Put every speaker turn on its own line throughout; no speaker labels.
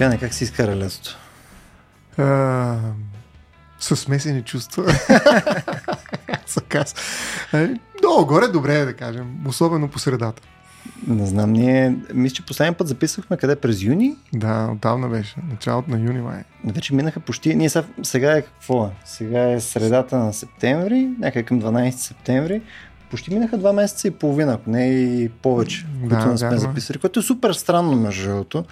Стояне, как си изкара лятото?
А, с смесени чувства. Много горе добре е да кажем, особено по средата.
Не знам, ние, мисля, че последния път записахме къде през юни?
Да, отдавна беше. Началото на юни май.
Вече минаха почти. Ние сега, сега е какво е? Сега е средата на септември, някъде към 12 септември. Почти минаха два месеца и половина, ако не и повече, да, които не сме записали, което е супер странно между другото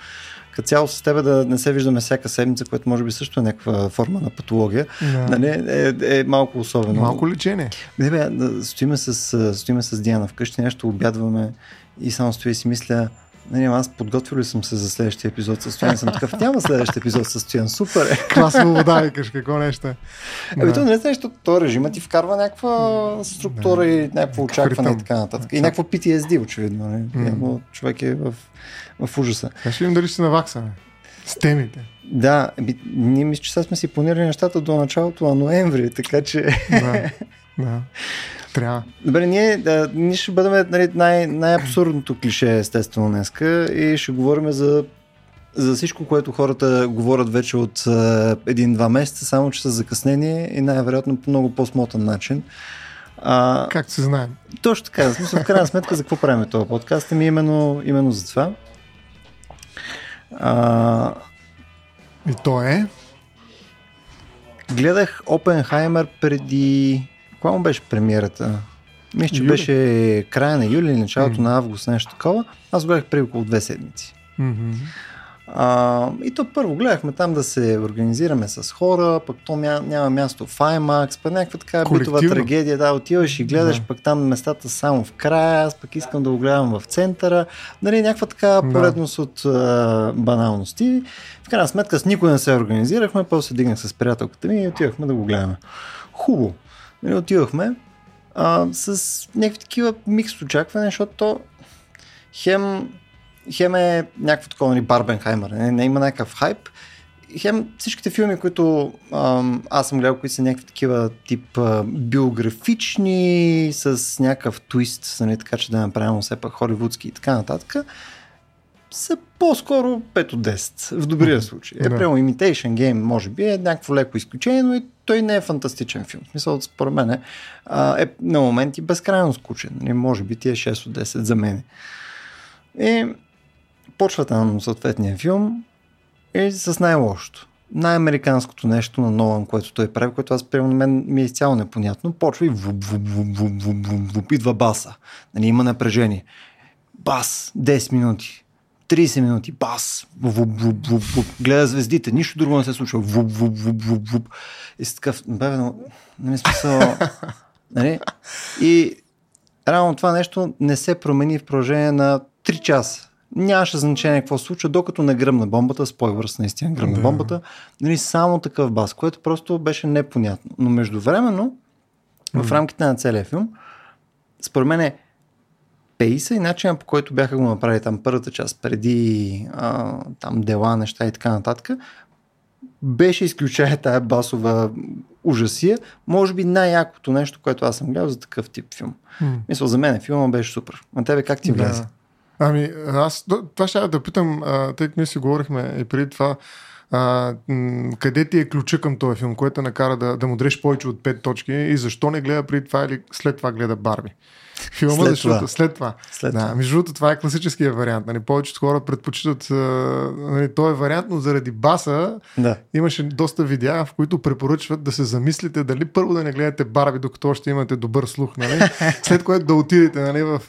като цяло с тебе да не се виждаме всяка седмица, което може би също е някаква форма на патология, да. нали, е, е, малко особено.
Малко лечение.
Не, бе, стоиме, с, стоиме с Диана вкъщи, нещо обядваме и само стои и си мисля, нали, аз подготвил ли съм се за следващия епизод състоян съм такъв, няма следващия епизод състоян, супер е.
Класно вода, викаш, какво нещо е.
Ами то не знаеш, защото то режимът ти вкарва някаква структура да. и някакво очакване и така нататък. И някакво PTSD, очевидно. Не? Mm. Човек е в, в ужаса.
Ще видим дали ще се наваксаме с темите.
Да, би, ние мисля, че сега сме си планирали нещата до началото на ноември, така че...
Да, да. Трябва.
Добре, ние, да, ние ще бъдем нали, най- най-абсурдното клише, естествено, днеска и ще говорим за, за всичко, което хората говорят вече от един-два месеца, само че с закъснение и най-вероятно по много по-смотан начин.
А, Както се знаем.
Точно така. Смисъл, в крайна сметка, за какво правим този подкаст? Ами именно, именно за това. А,
и то е?
Гледах Опенхаймер преди кога му беше премиерата? Мисля, че юли. беше края на юли или началото mm-hmm. на август, нещо такова. Аз гледах преди около две седмици.
Mm-hmm.
А, и то първо гледахме там да се организираме с хора, пък то ня, няма място в IMAX, пък някаква така битова трагедия, да, отиваш и гледаш, да. пък там местата само в края, аз пък искам да го гледам в центъра, нали, някаква така поредност да. от а, баналности. В крайна сметка с никой не се организирахме, после дигнах с приятелката ми и отивахме да го гледаме. Хубаво. Нали, отивахме а, с някакви такива микс очакване, защото то хем, хем е някакво такова нали, Барбенхаймер, не, не има някакъв хайп. Хем всичките филми, които а, аз съм гледал, които са някакви такива тип а, биографични, с някакъв твист, нали, така че да направим все пак холивудски и така нататък, са по-скоро 5 от 10, в добрия случай. Е, прямо Imitation Game, може би, е някакво леко изключение, но и той не е фантастичен филм. В смисъл, според мен е, е на моменти безкрайно скучен. Не, нали, може би ти е 6 от 10 за мен. И почва там съответния филм и с най-лошото. Най-американското нещо на Нолан, което той прави, което аз на мен ми е изцяло непонятно, почва и вуп, вуп, вуп, вуп, вуп, вуп, вуп, идва баса. Нали, има напрежение. Бас, 10 минути 30 минути, бас, вуп, вуп, вуп, вуп, гледа звездите, нищо друго не се случва, вуп, вуп, вуп, вуп, вуп. И си такъв, бе, но, нали смисъл, нали? И реално това нещо не се промени в продължение на 3 часа. Нямаше значение какво се случва, докато не гръмна бомбата, спойвърс наистина гръмна да. бомбата, нали, само такъв бас, което просто беше непонятно. Но междувременно, в рамките на целия филм, според мен е пейса и начина по който бяха го направили там първата част, преди а, там дела, неща и така нататък, беше изключая тая басова ужасия, може би най-якото нещо, което аз съм гледал за такъв тип филм. Mm. Мисля, за мен филма беше супер. А тебе как ти влезе? Да.
Ами, аз това ще да питам, тъй като ние си говорихме и преди това, а, къде ти е ключа към този филм, което накара да, да му дреш повече от 5 точки и защо не гледа преди това или след това гледа Барби? Филма, след защото това. след това. След да, това. Между другото, това е класическия вариант. Нали, повечето хора предпочитат нали, този вариант, но заради баса да. имаше доста видеа, в които препоръчват да се замислите дали първо да не гледате Барби, докато още имате добър слух, нали, след което да отидете нали, в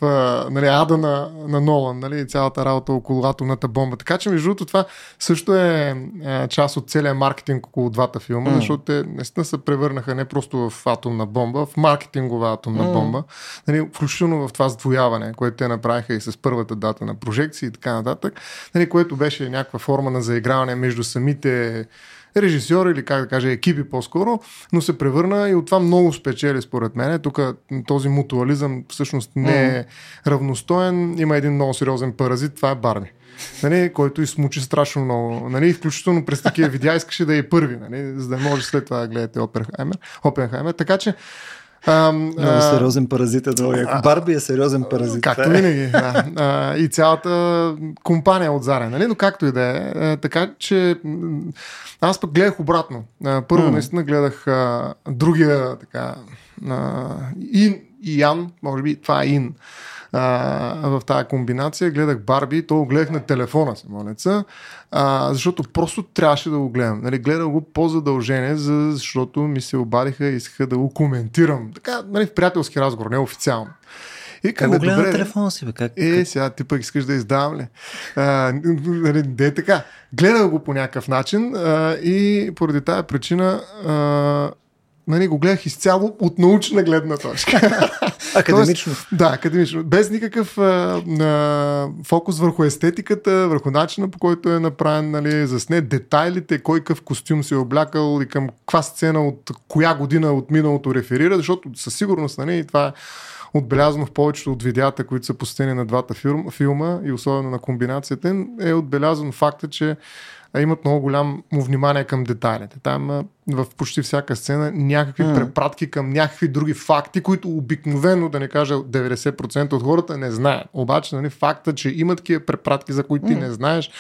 нали, ада на, на Нолан, нали, цялата работа около атомната бомба. Така че, между другото, това също е, е част от целия маркетинг около двата филма, mm. защото те наистина се превърнаха не просто в атомна бомба, в маркетингова атомна mm. бомба. Нали, включително в това сдвояване, което те направиха и с първата дата на прожекции и така нататък, нали, което беше някаква форма на заиграване между самите режисьори или как да кажа екипи по-скоро, но се превърна и от това много спечели според мен. Тук този мутуализъм всъщност не е равностоен. Има един много сериозен паразит, това е Барби. Нали, който измучи страшно много. Нали, включително през такива видеа искаше да е първи, нали, за да може след това да гледате Опенхаймер. Опенхаймер. Така че
А, Много сериозен паразит е долу. Барби е сериозен паразит.
Както винаги. Да. А, и цялата компания от Заре, нали? Но както и да е. Така че аз пък гледах обратно. Първо mm. наистина гледах а, другия така а, Ин, Ян, може би това е Ин а, в тази комбинация. Гледах Барби, то го гледах на телефона си, молеца, а, защото просто трябваше да го гледам. Нали, гледах го по задължение, за, защото ми се обадиха и искаха да го коментирам. Така, нали, в приятелски разговор, не официално.
И как го гледа на телефона си, бе? Как,
е, сега ти пък искаш да издавам ли? А, нали, де е така. Гледах го по някакъв начин а, и поради тази причина а, нали, го гледах изцяло от научна гледна точка.
академично.
Тоест, да, академично. Без никакъв а, а, фокус върху естетиката, върху начина по който е направен, нали, засне детайлите, кой какъв костюм си е облякал и към каква сцена от коя година от миналото реферира, защото със сигурност нали, това е отбелязано в повечето от видеята, които са посетени на двата филма и особено на комбинацията, е отбелязан факта, че имат много голямо внимание към детайлите. Там в почти всяка сцена някакви mm. препратки към някакви други факти, които обикновено, да не кажа 90% от хората не знаят. Обаче нали, факта, че има такива препратки, за които mm. ти не знаеш,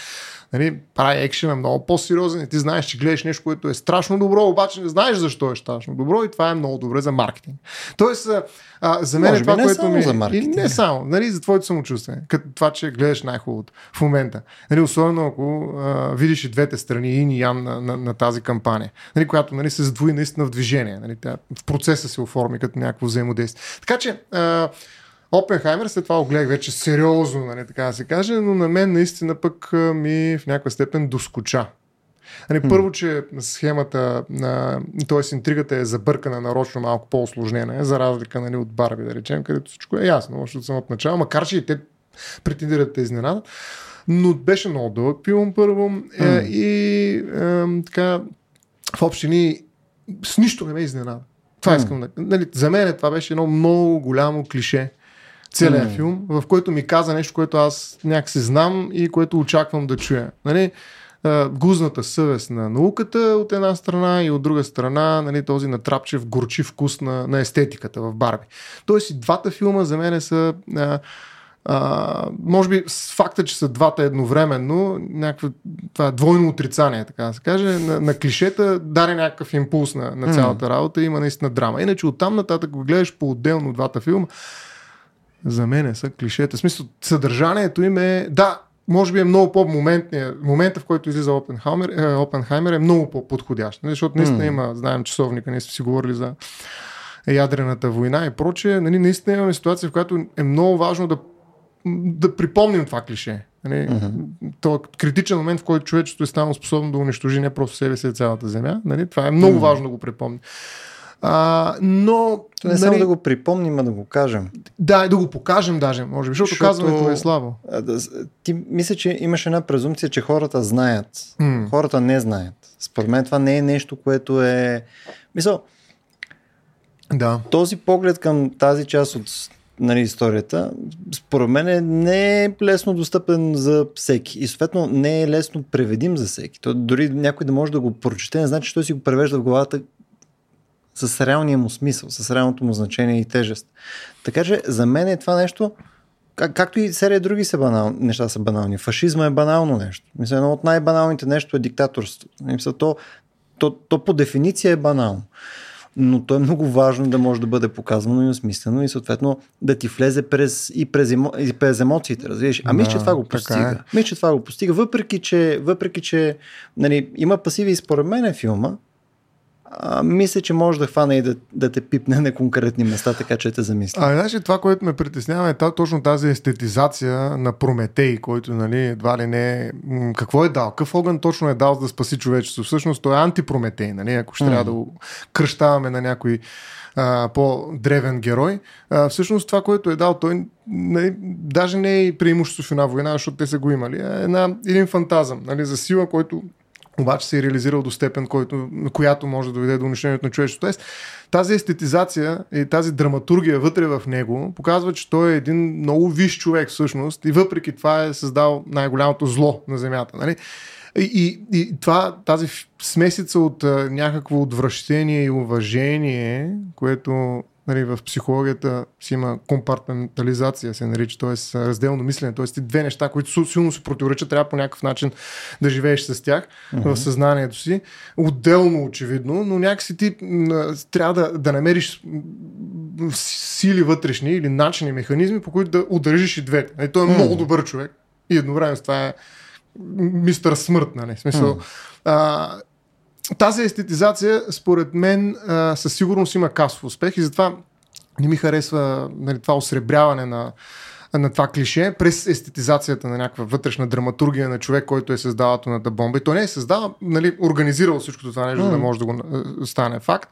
нали, прави екшена много по-сериозен и ти знаеш, че гледаш нещо, което е страшно добро, обаче не знаеш защо е страшно добро и това е много добре за маркетинг. Тоест, а, за мен е това,
не
което
ми... За
и не само, нали, за твоето самочувствие. Като това, че гледаш най-хубавото в момента. Нали, особено ако а, видиш и двете страни, и и Ян на, на, на, тази кампания, нали, която нали, се задвои наистина в движение. Нали, тя в процеса се оформи като някакво взаимодействие. Така че а, Опенхаймер, след това го гледах вече сериозно, нали, така да се каже, но на мен наистина пък ми в някаква степен доскоча. Нали, hmm. Първо, че схемата, т.е. интригата е забъркана нарочно малко по-осложнена, за разлика нали, от Барби, да речем, където всичко е ясно, още от самото начало, макар че и те претендират да изненадат. Но беше много дълъг филм първо mm. и е, така в общини с нищо не ме изненада. Това искам да... Нали, за мен това беше едно много голямо клише целият mm. филм, в който ми каза нещо, което аз някакси знам и което очаквам да чуя. Нали? гузната съвест на науката от една страна и от друга страна нали, този натрапчев горчив вкус на, на естетиката в Барби. Тоест и двата филма за мен са а, а, може би с факта, че са двата едновременно, някакво, това е двойно отрицание, така да се каже, на, на клишета даде някакъв импулс на, на цялата работа, има наистина драма. Иначе оттам нататък го гледаш по-отделно двата филма, за мен са клишета. В смисъл, съдържанието им е, да, може би е много по-моментния. Момента, в който излиза Опенхаймер, е, Опенхаймер е много по-подходящ. Нали? Защото наистина mm. има, знаем часовника, ние сме си говорили за ядрената война и прочее. Нали, наистина имаме ситуация, в която е много важно да, да припомним това клише. Нали, mm-hmm. То е критичен момент, в който човечеството е станало способно да унищожи не просто себе си, а цялата земя. Нали, това е много mm-hmm. важно да го припомним. А, но.
Не нали, само да го припомним, а да го кажем.
Да, да го покажем даже, може би, защото, защото казването е слабо.
Ти мисля, че имаш една презумпция, че хората знаят. Mm. Хората не знаят. Според мен това не е нещо, което е. Мисъл,
да.
Този поглед към тази част от нали, историята, според мен не е лесно достъпен за всеки. И съответно не е лесно преведим за всеки. То, дори някой да може да го прочете, не значи, че той си го превежда в главата с реалния му смисъл, с реалното му значение и тежест. Така че за мен е това нещо, как, както и серия други са банал, неща са банални. Фашизма е банално нещо. Мисля, едно от най-баналните нещо е диктаторство. Мисля, то, то, то по дефиниция е банално. Но то е много важно да може да бъде показвано и осмислено и съответно да ти влезе през, и, през емо, и през емоциите, разбираш. А да, мисля, че това го постига. Е. Мисля, че това го постига, въпреки че, въпреки, че нали, има пасиви и според мен е филма, а, мисля, че може да хване и да, да те пипне на конкретни места, така че те замисли.
А, значи, това, което ме притеснява е точно тази естетизация на Прометей, който, нали, едва ли не... Какво е дал? Какъв огън точно е дал за да спаси човечеството? Всъщност той е антипрометей, нали, ако ще трябва да го кръщаваме на някой а, по-древен герой. А, всъщност това, което е дал той, нали, даже не е преимущество в една война, защото те са го имали. Е една, един фантазъм нали, за сила, който обаче се е реализирал до степен, който, която може да доведе до унищожението на човечеството. Тоест, тази естетизация и тази драматургия вътре в него показва, че той е един много виш човек всъщност и въпреки това е създал най-голямото зло на Земята. Нали? И, и, и това, тази смесица от а, някакво отвращение и уважение, което нали, в психологията си има компартаментализация, се нарича, т.е. разделно мислене, т.е. ти две неща, които силно се противоречат, трябва по някакъв начин да живееш с тях mm-hmm. в съзнанието си. Отделно, очевидно, но някакси ти трябва да, да намериш сили вътрешни или начини, механизми, по които да удържиш и двете. Нали, той е mm-hmm. много добър човек и едновременно с това е мистър смърт, нали? Смисъл, mm. а, тази естетизация, според мен, а, със сигурност има касов успех и затова не ми харесва нали, това осребряване на, на това клише през естетизацията на някаква вътрешна драматургия на човек, който е създал атомната бомба. И той не е създал, нали, организирал всичко това нещо, mm. за да може да го стане факт.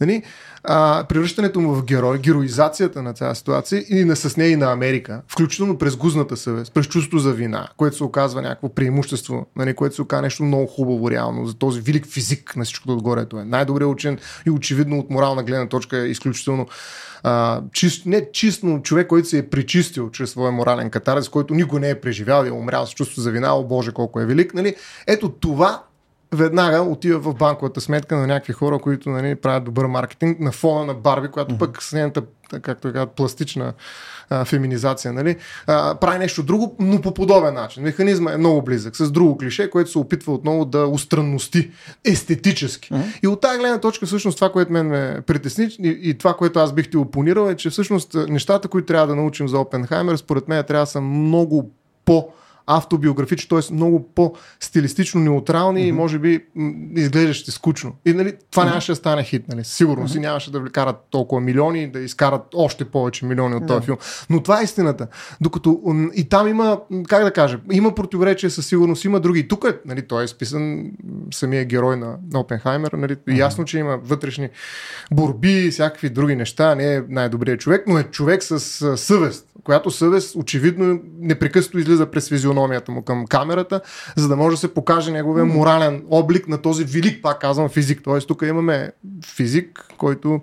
Нали, а, превръщането му в герой, героизацията на тази ситуация и на, с нея и на Америка, включително през гузната съвест, през чувство за вина, което се оказва някакво преимущество, нали, което се оказва нещо много хубаво реално за този велик физик на всичкото отгоре. Той е най-добре учен и очевидно от морална гледна точка е изключително а, чист, не чистно човек, който се е причистил чрез своя морален катарез, който никой не е преживял и е умрял с чувство за вина, о Боже, колко е велик. Нали? Ето това веднага отива в банковата сметка на някакви хора, които нали, правят добър маркетинг на фона на Барби, която mm-hmm. пък с нейната, както казват, пластична а, феминизация, нали, а, прави нещо друго, но по подобен начин. Механизма е много близък, с друго клише, което се опитва отново да устранности естетически. Mm-hmm. И от тази гледна точка, всъщност, това, което мен ме притесни и, и това, което аз бих ти опонирал, е, че всъщност нещата, които трябва да научим за Опенхаймер, според мен трябва да са много по- автобиографични, т.е. много по-стилистично неутрални mm-hmm. и може би изглеждащи скучно. И нали, това mm-hmm. нямаше да стане хит, нали? Сигурно mm-hmm. си нямаше да карат толкова милиони, да изкарат още повече милиони от този yeah. филм. Но това е истината. Докато и там има, как да кажа, има противоречие със сигурност, има други. Тук е, нали, той е списан самия герой на, на Опенхаймер. Нали, mm-hmm. Ясно, че има вътрешни борби, всякакви други неща. Не е най-добрият човек, но е човек с съвест, която съвест очевидно непрекъснато излиза през физиономията физиономията му към камерата, за да може да се покаже неговия морален облик на този велик, пак казвам, физик. Тоест тук имаме физик, който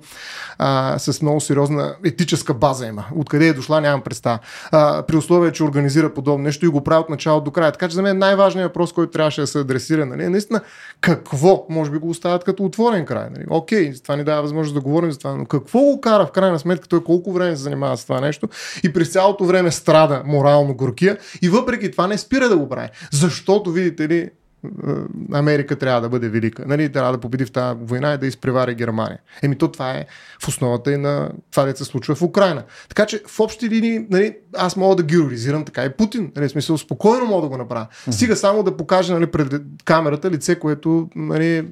а, с много сериозна етическа база има. Откъде е дошла, нямам представа. А, при условие, че организира подобно нещо и го прави от начало до края. Така че за мен най-важният въпрос, който трябваше да се адресира, нали, е наистина какво, може би го оставят като отворен край. Нали. Окей, това ни дава възможност да говорим за това, но какво го кара в крайна сметка, той колко време се занимава с това нещо и през цялото време страда морално горкия и въпреки това не спира да го прави. Защото, видите ли, Америка трябва да бъде велика. Нали, трябва да победи в тази война и да изпревари Германия. Еми то това е в основата и на това, да се случва в Украина. Така че в общи линии нали, аз мога да героизирам така и Путин. Нали, смисъл, спокойно мога да го направя. Стига само да покаже нали, пред камерата лице, което нали,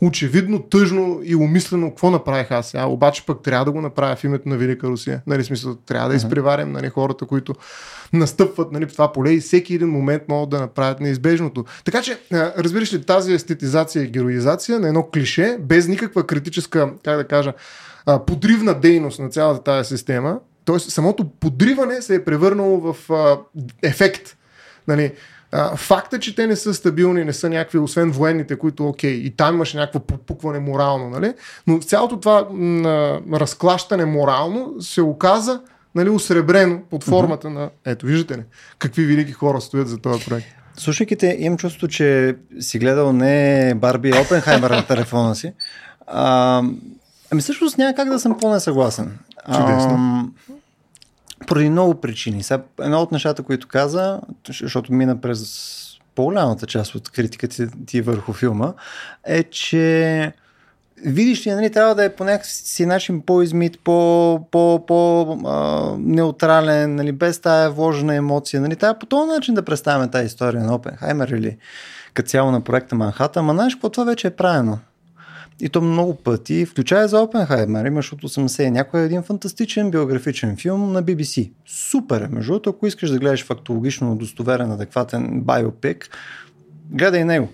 очевидно, тъжно и умислено какво направих аз сега. Обаче пък трябва да го направя в името на Велика Русия. Нали, смисъл, трябва да изпреварим нали, хората, които настъпват нали, в това поле и всеки един момент могат да направят неизбежното. Така че, разбираш ли, тази естетизация и героизация на едно клише, без никаква критическа, как да кажа, подривна дейност на цялата тази система, т.е. самото подриване се е превърнало в ефект. Нали, факта, че те не са стабилни, не са някакви, освен военните, които, окей, и там имаше някакво попукване морално, нали? но цялото това м- разклащане морално се оказа нали, усребрено под формата на... Ето, виждате ли, какви велики хора стоят за този проект.
Слушайки те, имам чувство, че си гледал не Барби Опенхаймер на телефона си. А, ами всъщност няма как да съм по-несъгласен.
Чудесно. А,
поради много причини. Сега, едно от нещата, които каза, защото мина през по-голямата част от критиката ти върху филма, е, че видиш ли, нали, трябва да е по някакси начин по-измит, по, по, по а, неутрален, нали, без тая вложена емоция. Нали, трябва по този начин да представяме тази история на Опенхаймер или като цяло на проекта Манхата, ама знаеш какво това вече е правено. И то много пъти, включая за Опенхаймер, имаш от 80 някой един фантастичен биографичен филм на BBC. Супер е, между другото, ако искаш да гледаш фактологично удостоверен, адекватен биопик, гледай него.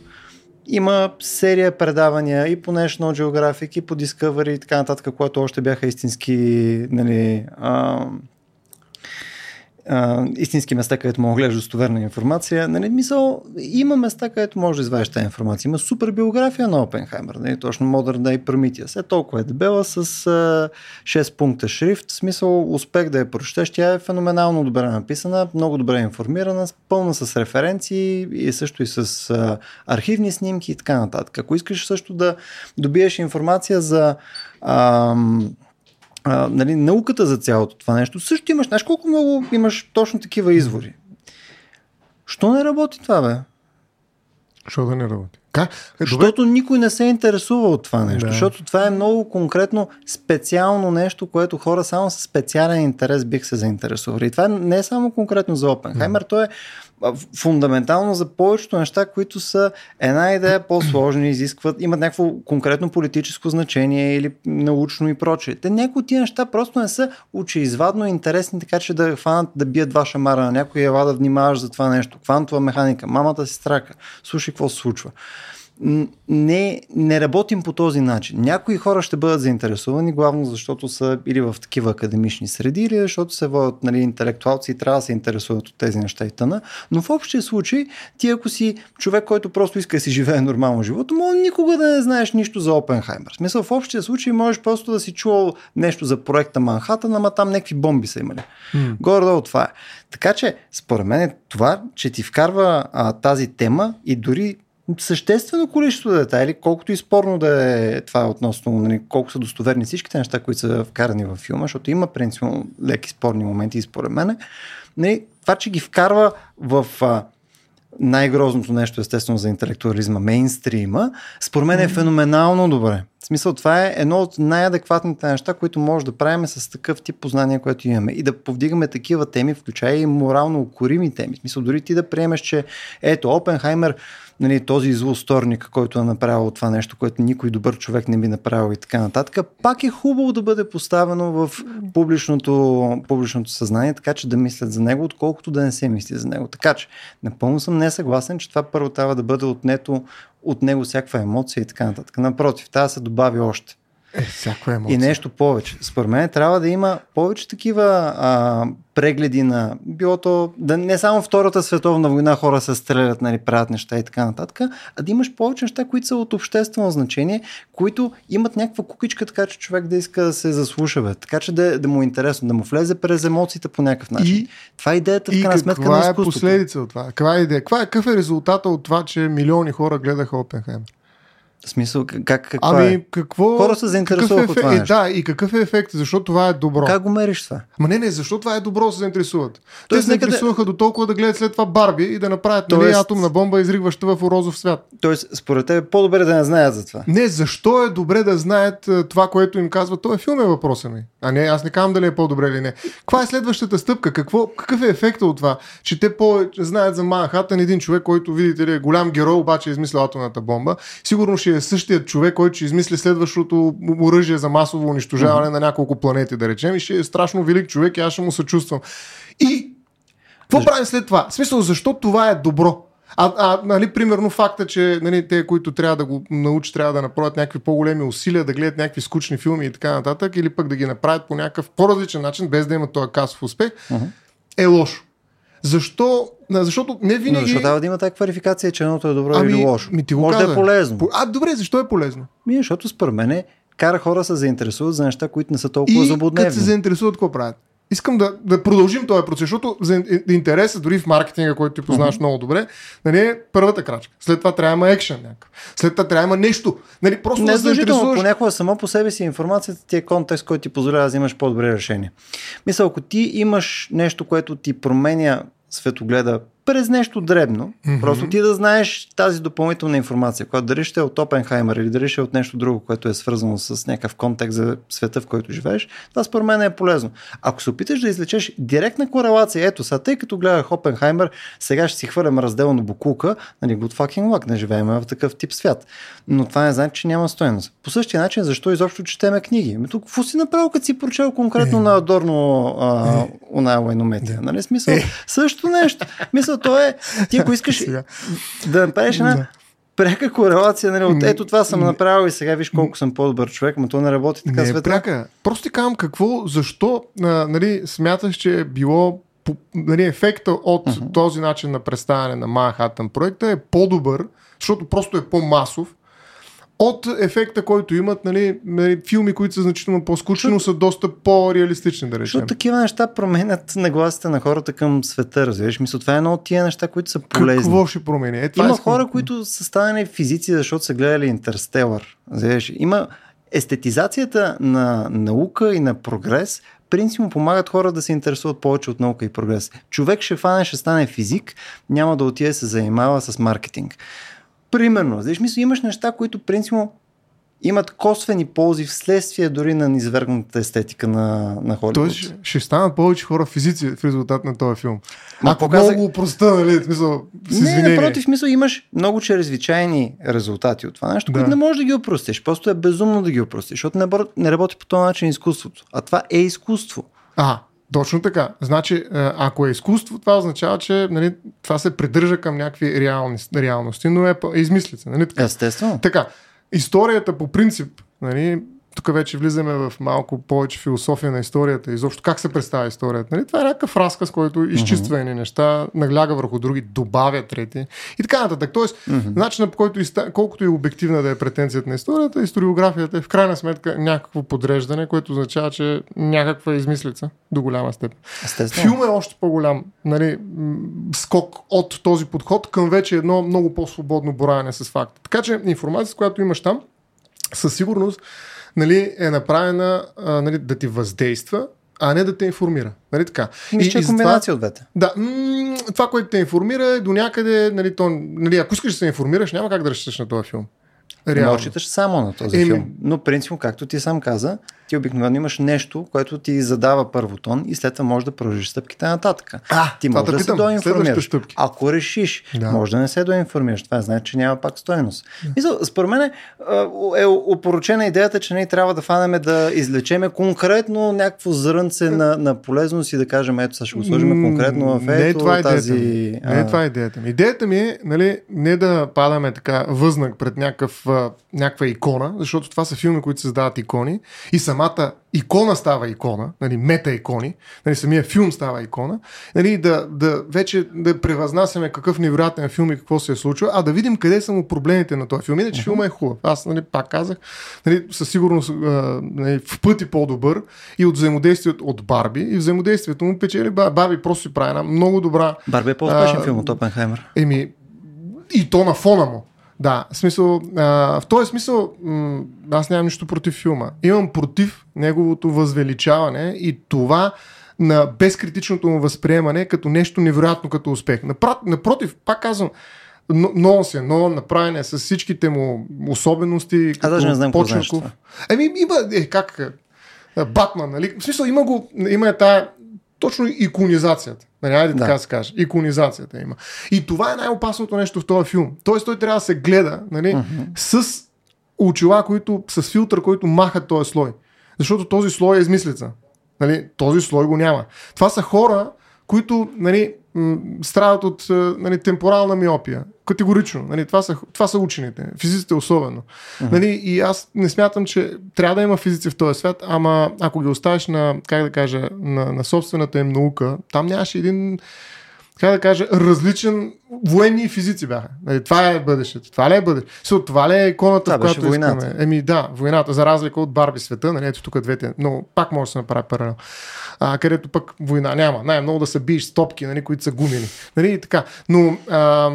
Има серия предавания и по National Geographic, и по Discovery и така нататък, което още бяха истински нали, а, истински места, където мога да гледаш достоверна информация. Нали, мисъл, има места, където може да извадиш тази информация. Има супер биография на Опенхаймер, нали, точно Modern Day Prometheus. Е толкова е дебела с а, 6 пункта шрифт. Смисъл, успех да я прочетеш. Тя е феноменално добре написана, много добре информирана, пълна с референции и също и с а, архивни снимки и така нататък. Ако искаш също да добиеш информация за ам, а, нали, науката за цялото това нещо. Също имаш, знаеш колко много имаш точно такива извори. Що не работи това, бе?
Що да не работи?
Как? Е, защото никой не се интересува от това нещо. Да. Защото това е много конкретно специално нещо, което хора само с специален интерес бих се заинтересували. И това не е само конкретно за Опенхаймер, mm. то е фундаментално за повечето неща, които са една идея по-сложни, изискват, имат някакво конкретно политическо значение или научно и прочее. Те някои от тия неща просто не са очеизвадно интересни, така че да хванат да бият два шамара на някой ева да внимаваш за това нещо. Квантова механика, мамата си страка, слушай какво се случва не, не работим по този начин. Някои хора ще бъдат заинтересувани, главно защото са или в такива академични среди, или защото се водят нали, интелектуалци и трябва да се интересуват от тези неща и тъна. Но в общия случай, ти ако си човек, който просто иска да си живее нормално живота, може никога да не знаеш нищо за Опенхаймер. В смисъл, в общия случай можеш просто да си чувал нещо за проекта Манхатън, ама там някакви бомби са имали. Mm. Горе-долу това е. Така че, според мен е това, че ти вкарва а, тази тема и дори съществено количество детайли, колкото и спорно да е това относно нали, колко са достоверни всичките неща, които са вкарани във филма, защото има принципно леки спорни моменти и според мен. Нали, това, че ги вкарва в а, най-грозното нещо, естествено, за интелектуализма, мейнстрима, според мен е феноменално добре. В смисъл, това е едно от най-адекватните неща, които може да правим с такъв тип познания, което имаме. И да повдигаме такива теми, включая и морално укорими теми. В смисъл, дори ти да приемеш, че ето, Опенхаймер нали, този злосторник, който е направил това нещо, което никой добър човек не би направил и така нататък, пак е хубаво да бъде поставено в публичното, публичното съзнание, така че да мислят за него, отколкото да не се мисли за него. Така че напълно съм несъгласен, че това първо трябва да бъде отнето от него всякаква емоция и така нататък. Напротив, да се добави още.
Е, всяко емоция.
И нещо повече. Според мен трябва да има повече такива а, прегледи на било то, да не само Втората световна война хора се стрелят, нали, правят неща и така нататък, а да имаш повече неща, които са от обществено значение, които имат някаква кукичка, така че човек да иска да се заслуша, бе. така че да, да му е интересно, да му влезе през емоциите по някакъв начин. И, това е идеята в крайна сметка на изкуството.
Каква е последица от това? Каква е идея? Каква е, какъв е резултата от това, че милиони хора гледаха Опенхаймер?
В смисъл, как, какво
ами,
е?
какво...
Хора се заинтересуваха
е
от това
е, Да, и какъв е ефект? Защо това е добро?
Как го мериш това?
Ма не, не, защо това е добро се заинтересуват? Те се заинтересуваха до толкова да гледат след това Барби и да направят нали, Тоест... нали, атомна бомба, изригваща в розов свят.
Тоест, според теб е по-добре да не знаят за това.
Не, защо е добре да знаят това, което им казва? Това е филм е въпроса ми. А не, аз не казвам дали е по-добре или не. Каква е следващата стъпка? Какво, какъв е ефекта от това? Че те по знаят за Манхатън един човек, който, видите ли, е голям герой, обаче е измисля атомната бомба. Сигурно ще е същият човек, който ще измисли следващото оръжие за масово унищожаване mm-hmm. на няколко планети, да речем, и ще е страшно велик човек и аз ще му съчувствам. И какво правим след това? В смисъл, защо това е добро? А, а нали, примерно факта, че нали, те, които трябва да го научат, трябва да направят някакви по-големи усилия, да гледат някакви скучни филми и така нататък, или пък да ги направят по някакъв по-различен начин, без да имат този касов успех, uh-huh. е лошо. Защо? Защото не винаги. Но
защо трябва да има тази квалификация, че едното е добро ами, или лошо?
Ми ти го
Може
каза.
да е полезно.
А, добре, защо е полезно?
Ми, защото според мен е, кара хора се заинтересуват за неща, които не са толкова и злободневни.
Като се заинтересуват, какво правят? Искам да, да продължим този процес, защото за интереса, дори в маркетинга, който ти познаваш uh-huh. много добре, нали, е първата крачка. След това трябва да има екшен някакъв. След това трябва да има нещо. Нали, просто
не
да се
интересуваш... понякога само по себе си информацията ти е контекст, който ти позволява да взимаш по-добре решение. Мисля, ако ти имаш нещо, което ти променя светогледа през нещо дребно. Mm-hmm. Просто ти да знаеш тази допълнителна информация, която дали ще е от Опенхаймер или дали ще е от нещо друго, което е свързано с някакъв контекст за света, в който живееш, това според мен е полезно. Ако се опиташ да излечеш директна корелация, ето сега, тъй като гледах Опенхаймер, сега ще си хвърлям разделно букука, нали, good fucking luck, не живеем в такъв тип свят. Но това не значи, че няма стоеност. По същия начин, защо изобщо четеме книги? Ами тук, какво си направил, като си прочел конкретно е. на Адорно а, Уная Войнометия? Нали, смисъл? Е. Също нещо. То е, ти ако искаш да направиш една пряка корелация, нали, от ето това съм направил и сега виж колко съм по-добър човек, но то не работи така
не е света. пряка. Просто ти казвам какво, защо нали, смяташ, че е било нали, ефекта от uh-huh. този начин на представяне на Манхатън проекта е по-добър, защото просто е по-масов от ефекта, който имат нали, нали, филми, които са значително по-скучни, но са доста по-реалистични, да речем.
Защото такива неща променят нагласите на хората към света, разбираш. Мисля, това е едно от тия неща, които са полезни.
Какво ще промени? Е, това
Има
е...
хора, които са станали физици, защото са гледали Интерстелър. Има естетизацията на наука и на прогрес принципно помагат хора да се интересуват повече от наука и прогрес. Човек ще фане, ще стане физик, няма да отиде се занимава с маркетинг. Примерно, знаеш, мисля, имаш неща, които принципно имат косвени ползи вследствие дори на низвергната естетика на, на Холивуд.
Тоест ще станат повече хора физици в резултат на този филм. Ма Ако показах... много проста, нали, смисъл, с
Не, напротив, мисъл, имаш много чрезвичайни резултати от това нещо, да. които не можеш да ги опростиш. Просто е безумно да ги опростиш, защото не, не работи по този начин изкуството. А това е изкуство.
А, точно така. Значи, ако е изкуство, това означава, че нали, това се придържа към някакви реални, реалности, но е, е измислица. Нали, така?
Естествено.
Така, историята по принцип, нали, тук вече влизаме в малко повече философия на историята, изобщо как се представя историята. Нали? Това е някакъв разказ, който изчиства едни неща, нагляга върху други, добавя трети и така нататък. Тоест, mm-hmm. начинът по който, колкото и обективна да е претенцията на историята, историографията е в крайна сметка някакво подреждане, което означава, че някаква измислица до голяма степен. Филм е още по-голям нали, скок от този подход към вече едно много по-свободно бораене с факта. Така че информацията, която имаш там, със сигурност нали, е направена а, нали, да ти въздейства, а не да те информира. Нали така?
Мисля, че е комбинация от двете.
Да, м- това, което те информира е до някъде, нали, то, нали, ако искаш да се информираш, няма как да разчиташ на този филм.
Реално. Мълчиташ само на този Еми... филм. Но принципно, както ти сам каза, ти обикновено имаш нещо, което ти задава първо тон и след това можеш да продължиш стъпките нататък.
А,
ти можеш да, да се доинформираш. Ако решиш, да. може да не се доинформираш. Това значи, че няма пак стоеност. Да. Мисъл, според мен е опоручена идеята, че ние трябва да фанеме да излечеме конкретно някакво зрънце на, на полезност и да кажем, ето сега ще го сложим конкретно в ето не е това тази...
Идеята ми. Не е това идеята ми. Идеята ми е нали, не да падаме така възнак пред някакъв, някаква икона, защото това са филми, които създават икони и са самата икона става икона, нали, мета-икони, нали, самия филм става икона, нали, да, да вече да превъзнасяме какъв невероятен филм и какво се е случило, а да видим къде са му проблемите на този филм. Иначе uh-huh. филма е хубав. Аз нали, пак казах, нали, със сигурност нали, в пъти по-добър и от взаимодействието от Барби и взаимодействието му печели Барби просто си прави една много добра...
Барби е по-успешен филм от Опенхаймер.
Еми, и то на фона му. Да, смисъл, а, в този смисъл м- аз нямам нищо против филма. Имам против неговото възвеличаване и това на безкритичното му възприемане като нещо невероятно като успех. Напротив, пак казвам, много се, но направен е с всичките му особености.
Аз даже не знам какво
Еми, има, е, как, Батман, нали? В смисъл, има го, има е тая точно иконизацията. Нали, айде да. така се каже. Иконизацията има. И това е най-опасното нещо в този филм. Тоест той трябва да се гледа нали, uh-huh. с очила, които, с филтър, който маха този слой. Защото този слой е измислица. Нали, този слой го няма. Това са хора, които нали, страдат от нали, темпорална миопия. Категорично. Нали, това, са, това са учените. Физиците особено. Uh-huh. Нали, и аз не смятам, че трябва да има физици в този свят, ама ако ги оставиш на, как да кажа, на, на собствената им наука, там нямаше един как да кажа, различен военни физици бяха. Нали, това е бъдещето. Това ли е бъдещето? Това ли е иконата,
в която войната.
искаме? Еми да, войната, за разлика от Барби света, нали, ето тук двете, но пак може да се направи паралел. А, където пък война няма. Най-много да се биеш с топки, нали, които са гумени. Нали, така. Но а,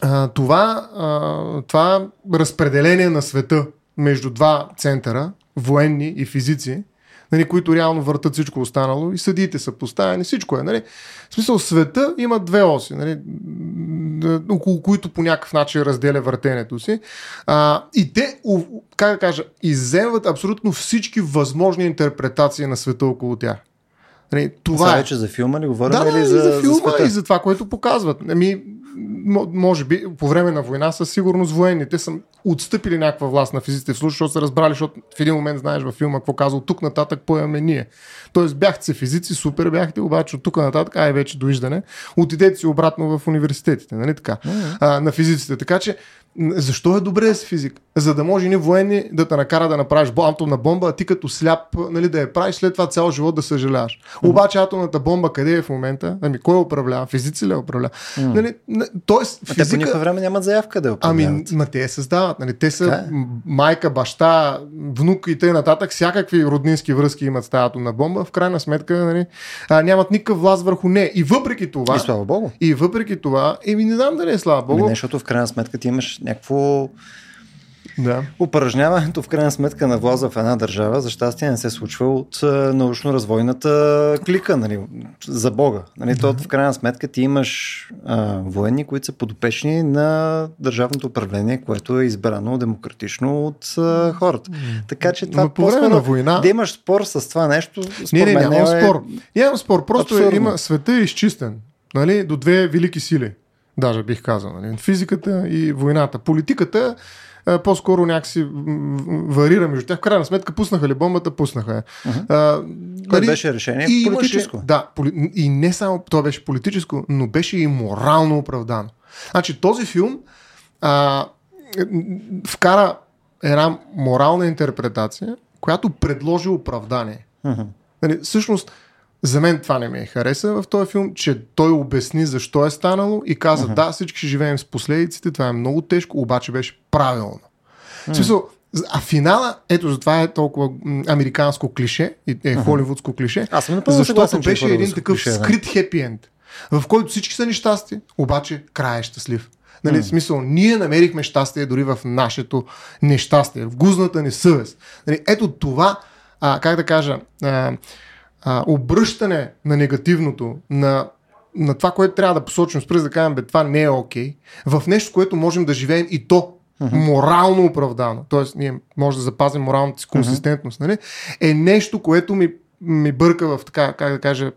а, това, а, това разпределение на света между два центъра, военни и физици, нали, които реално въртат всичко останало и съдиите са поставени, всичко е. Нали. В смисъл, света има две оси, нали, около които по някакъв начин разделя въртенето си. А, и те, как да кажа, изземват абсолютно всички възможни интерпретации на света около тях.
Нали, това Сега е. вече за филма ли говорим
да,
или
за, за филма за и за това, което показват. Ами, може би по време на война със сигурност военните са отстъпили някаква власт на физиците в случай, защото са разбрали, защото в един момент знаеш във филма какво казва, тук нататък поемаме ние. Тоест бяхте се физици, супер бяхте, обаче от тук нататък, ай вече довиждане, отидете си обратно в университетите, нали така, mm-hmm. а, на физиците. Така че защо е добре да си физик? За да може ни военни да те накара да направиш атомна бомба, а ти като сляп нали, да я правиш, след това цял живот да съжаляваш. Mm-hmm. Обаче атомната бомба къде е в момента? Ами кой управлява? Физици ли управлява? Mm-hmm. Нали, тоест,
физика... Те по никакво време нямат заявка да управляват.
Ами, ма те я създават. Нали? Те са е. майка, баща, внук и т.н. нататък. Всякакви роднински връзки имат с тази атомна бомба. В крайна сметка нали, а, нямат никакъв власт върху нея. И въпреки това...
И слава Богу.
И въпреки това, еми не знам дали е слава Богу. Ами
не, защото в крайна сметка ти имаш някакво
Да.
Упражняването в крайна сметка на влаза в една държава, за щастие не се случва от научно-развойната клика, нали, за Бога. Нали, да. то, в крайна сметка ти имаш а, военни, които са подопечни на държавното управление, което е избрано демократично от а, хората. Така че това
Но по време на война...
Да имаш спор с това нещо,
не, не, нямам е... спор. Нямам спор, просто абсурдно. има, света е изчистен нали, до две велики сили. Даже бих казал. Нали, физиката и войната. Политиката по-скоро някакси варира между тях. В крайна сметка пуснаха ли бомбата, пуснаха
Uh-huh. А, Кое нали, беше решение и политическо.
Имаше, да, поли, и не само това беше политическо, но беше и морално оправдано. Значи този филм а, вкара една морална интерпретация, която предложи оправдание.
Uh-huh.
Нали, всъщност, за мен това не ме хареса в този филм, че той обясни защо е станало и каза, uh-huh. да, всички ще живеем с последиците, това е много тежко, обаче беше правилно. Uh-huh. В смисъл, а финала, ето затова е толкова американско клише, е холивудско клише,
Аз съм
защото беше един такъв клише, скрит хепи енд, в който всички са нещасти, обаче край е щастлив. Нали, mm. В смисъл, ние намерихме щастие дори в нашето нещастие, в гузната ни съвест. Нали, ето това, а, как да кажа, а, а, обръщане на негативното, на, на това, което трябва да посочим с пръст, да кажем, бе, това не е окей, okay, в нещо, което можем да живеем и то uh-huh. морално оправдано, т.е. ние може да запазим моралната си консистентност, uh-huh. нали? е нещо, което ми, ми бърка в така, как да кажа,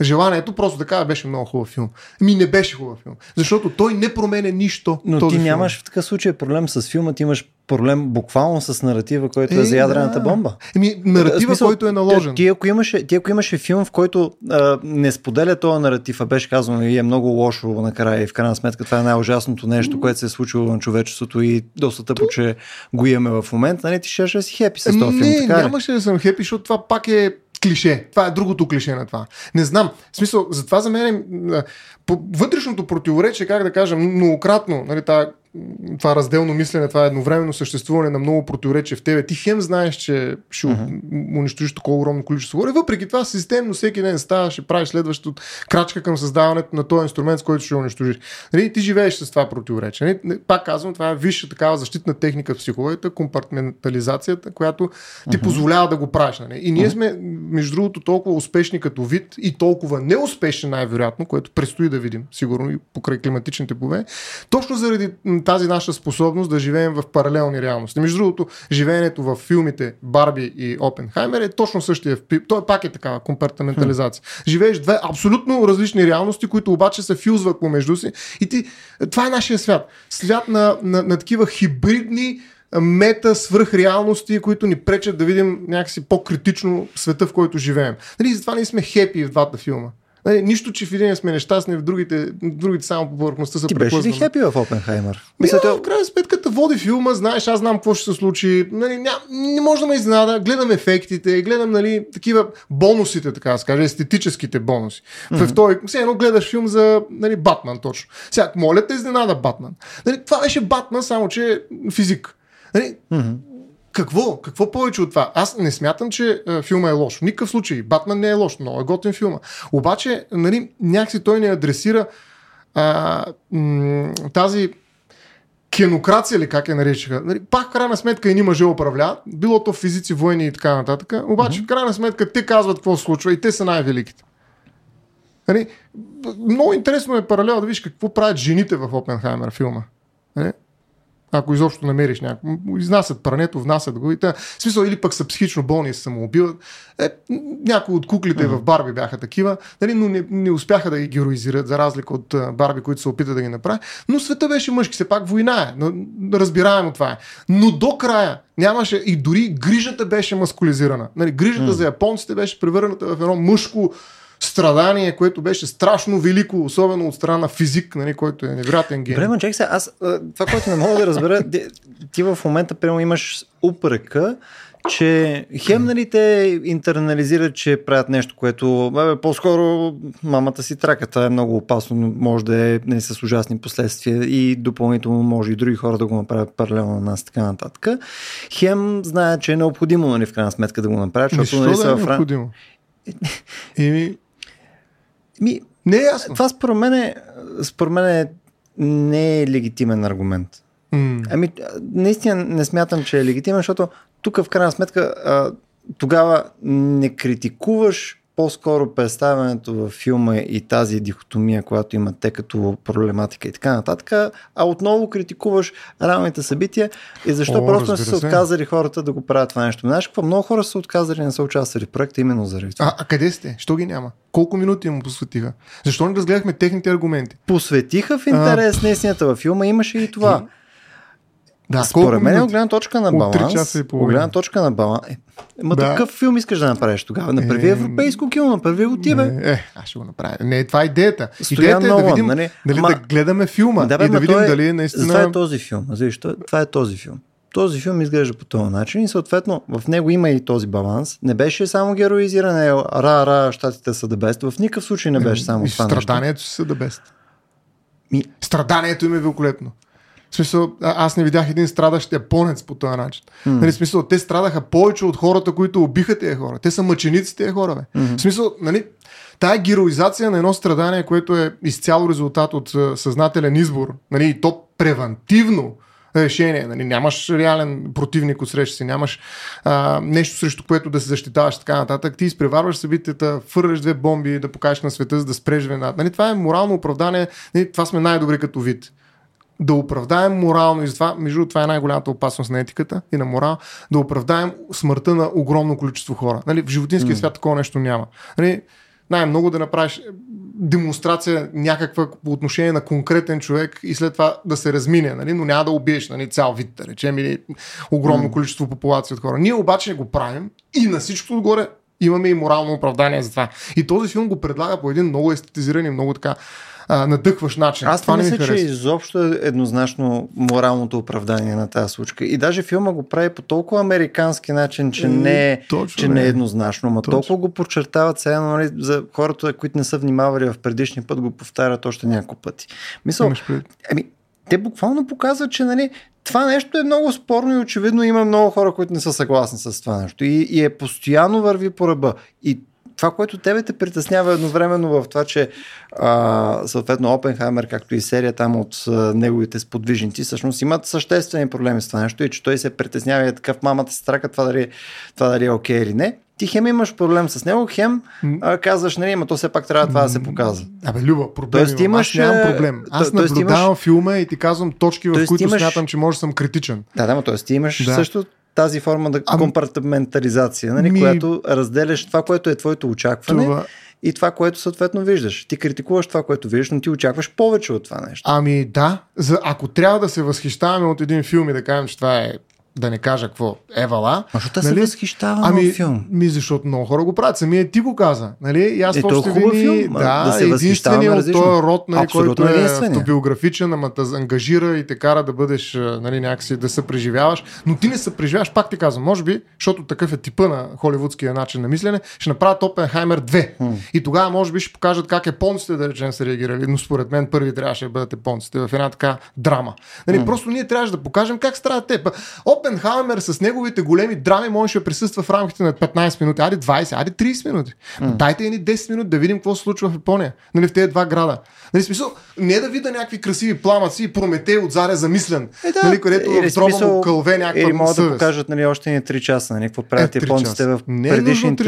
желанието просто да кажа беше много хубав филм. Ми не беше хубав филм, защото той не променя нищо.
Но този ти нямаш филм. в такъв случай проблем с филма, ти имаш проблем буквално с наратива, който е, е за ядрената да. бомба.
Еми, наратива, смисъл, който е наложен.
Ти ако, имаше, ти ако имаше филм, в който а, не споделя този наратив, а беше казано и е много лошо накрая и в крайна сметка това е най-ужасното нещо, което се е случило на човечеството и доста тъпо, че го имаме в момента, нали ти ще, ще си хепи с този филм.
Не, така нямаше да съм хепи, защото това пак е клише. Това е другото клише на това. Не знам. В смисъл, затова за мен е, вътрешното противоречие, как да кажа, многократно, нали, тази това разделно мислене, това едновременно съществуване на много противоречия в тебе. Ти хем знаеш, че ще uh-huh. унищожиш такова огромно количество хора. Въпреки това, системно всеки ден ставаш, ще правиш следващото крачка към създаването на този инструмент, с който ще унищожиш. Нали, ти живееш с това противоречие. Нали, пак казвам, това е висша такава защитна техника в психологията, компартментализацията, която ти uh-huh. позволява да го правиш. Нали. И ние сме, между другото, толкова успешни като вид и толкова неуспешни най-вероятно, което предстои да видим, сигурно и покрай климатичните пове, точно заради тази наша способност да живеем в паралелни реалности. Между другото, живеенето в филмите Барби и Опенхаймер е точно същия. Той пак е такава компартаментализация. Живееш две абсолютно различни реалности, които обаче се фюзват помежду си. И ти, това е нашия свят. Свят на, на, на такива хибридни мета свръхреалности, които ни пречат да видим някакси по-критично света, в който живеем. Нали, затова ние сме хепи в двата филма. Нали, нищо, че в един сме нещастни, в другите, другите само по повърхността са
Ти беше ли хепи в Опенхаймер?
Мисля, да, в крайна сметка води филма, знаеш, аз знам какво ще се случи. Нали, ня, не може да ме изненада. Гледам ефектите, гледам нали, такива бонусите, така да се каже, естетическите бонуси. Mm-hmm. В този, все едно гледаш филм за нали, Батман точно. Сега, моля те изненада Батман. Нали, това беше Батман, само че физик. Нали,
mm-hmm.
Какво? Какво повече от това? Аз не смятам, че а, филма е лош. В никакъв случай. Батман не е лош. Много е готин филма. Обаче, нали, някакси той не адресира а, м- тази кенокрация ли, как я наричаха. Нали, пак в крайна сметка и ни мъже управляват, било то физици, воени и така нататък. Обаче mm-hmm. в крайна сметка те казват какво се случва и те са най-великите. Нали, много интересно е паралел да видиш какво правят жените в Опенхаймер филма. Нали? Ако изобщо намериш някакво. Изнасят прането, внасят го и та. В смисъл, или пък са психично болни и се самоубиват. Е, някои от куклите uh-huh. в Барби бяха такива, нали, но не, не успяха да ги героизират, за разлика от Барби, които се опитат да ги направят. Но света беше мъжки, все пак война е. Но, разбираемо това е. Но до края нямаше и дори грижата беше маскулизирана. Нали, грижата uh-huh. за японците беше превърната в едно мъжко страдание, което беше страшно велико, особено от страна на физик, нали, който е невероятен ген.
Време, чек се, аз това, което не мога да разбера, ти в момента прямо имаш упрека, че хем нали те интернализират, че правят нещо, което бе, по-скоро мамата си трака. Това е много опасно, може да е не с ужасни последствия и допълнително може и други хора да го направят паралелно на нас така нататък. Хем знаят, че е необходимо нали, в крайна сметка да го направят,
защото нали, да е необходимо? Еми,
ми, не е ясно. Това според мен, е, според мен е, не е легитимен аргумент. Mm. Ами, наистина не смятам, че е легитимен, защото тук в крайна сметка а, тогава не критикуваш по-скоро представянето във филма и тази дихотомия, която имат те като проблематика и така нататък, а отново критикуваш равните събития и защо О, просто не са се отказали хората да го правят това нещо. Знаеш какво? Много хора са отказали не са участвали в проекта именно заради това.
А, а къде сте? Що ги няма? Колко минути му посветиха? Защо не разгледахме техните аргументи?
Посветиха в интерес на истината във филма, имаше и това. И да, Според мен, от гледна точка на баланс, от гледна точка на баланс, е, ма да. такъв филм искаш да направиш тогава? Направи е, европейско кино, направи го ти, бе.
Е, аз ще го направя. Не, това е идеята. Стоян идеята е да видим, нали, дали ма, да гледаме филма да, бе, и да видим е, дали е наистина...
Това е този филм. Защо? Това е този филм. Този филм изглежда по този начин и съответно в него има и този баланс. Не беше само героизиране, ра, ра, щатите са да бест. В никакъв случай не беше само и това
Страданието си са да бест. Ми... Страданието им е великолепно. В смисъл, аз не видях един страдащ японец по този начин. Mm. Нали, смисъл, те страдаха повече от хората, които убиха тези хора. Те са мъченици тези хора. Бе. Mm-hmm. В смисъл, нали, тая героизация на едно страдание, което е изцяло резултат от съзнателен избор, нали, и то превентивно решение. Нали, нямаш реален противник от среща си, нямаш а, нещо срещу което да се защитаваш така нататък. Ти изпреварваш събитията, фърляш две бомби да покажеш на света, за да спреш вината. Нали, това е морално оправдание. Нали, това сме най-добри като вид да оправдаем морално, и това, между това е най-голямата опасност на етиката и на морал, да оправдаем смъртта на огромно количество хора. Нали, в животинския mm. свят такова нещо няма. Нали, най-много да направиш демонстрация някаква по отношение на конкретен човек и след това да се размине, нали? но няма да убиеш нали? цял вид, да речем, или огромно mm. количество популация от хора. Ние обаче го правим и на всичко отгоре имаме и морално оправдание за това. И този филм го предлага по един много естетизиран и много така а, надъхващ начин.
Аз това не мисля, че изобщо е еднозначно моралното оправдание на тази случка. И даже филма го прави по толкова американски начин, че, не, е, точно, че не е еднозначно. Ма толкова го подчертават сега, нали, за хората, които не са внимавали в предишния път, го повтарят още няколко пъти. Мисъл, ами, те буквално показват, че нали, това нещо е много спорно и очевидно има много хора, които не са съгласни с това нещо. И, и е постоянно върви по ръба. И това, което тебе те притеснява едновременно в това, че а, съответно Опенхаймер, както и серия там от а, неговите сподвижници, всъщност имат съществени проблеми с това нещо и че той се притеснява и е такъв мамата се страка това дали, това дали е окей okay или не. Ти хем имаш проблем с него, хем а, казваш, нали, ама то все пак трябва това да се показва.
Абе, Люба, проблем Тоест, имаш, аз нямам проблем. Аз то, наблюдавам имаш... филма и ти казвам точки, в които имаш... смятам, че може да съм критичен.
Да, да, но т.е. ти имаш да. също тази форма на ами- компартаментализация, нали, ми... която разделяш това, което е твоето очакване това... и това, което съответно виждаш. Ти критикуваш това, което виждаш, но ти очакваш повече от това нещо.
Ами да, за, ако трябва да се възхищаваме от един филм и да кажем, че това е да не кажа какво, Евала.
А защо нали? се възхищава
ами,
филм?
Ми, защото много хора го правят. Самия ти го каза. Нали? И аз е,
още вини,
филм, да, да се единствения от този род, нали, който е автобиографичен, ама те ангажира и те кара да бъдеш нали, някакси да се преживяваш. Но ти не се преживяваш, пак ти казвам, може би, защото такъв е типа на холивудския начин на мислене, ще направят Опенхаймер 2. Хм. И тогава може би ще покажат как японците, да речем, са реагирали. Но според мен първи трябваше да бъдат японците в една така драма. Нали, просто ние трябваше да покажем как страдат те. Опенхаймер с неговите големи драми можеше да присъства в рамките на 15 минути, ади 20, ади 30 минути. Mm. Дайте ни 10 минути да видим какво се случва в Япония, нали, в тези два града. Нали, смисъл, не да видя някакви красиви пламъци и Прометей от заря замислен, е, да, нали, където в дроба му кълве някаква Или
могат да покажат нали, още не 3 часа, нали, какво правят е, японците в е предишните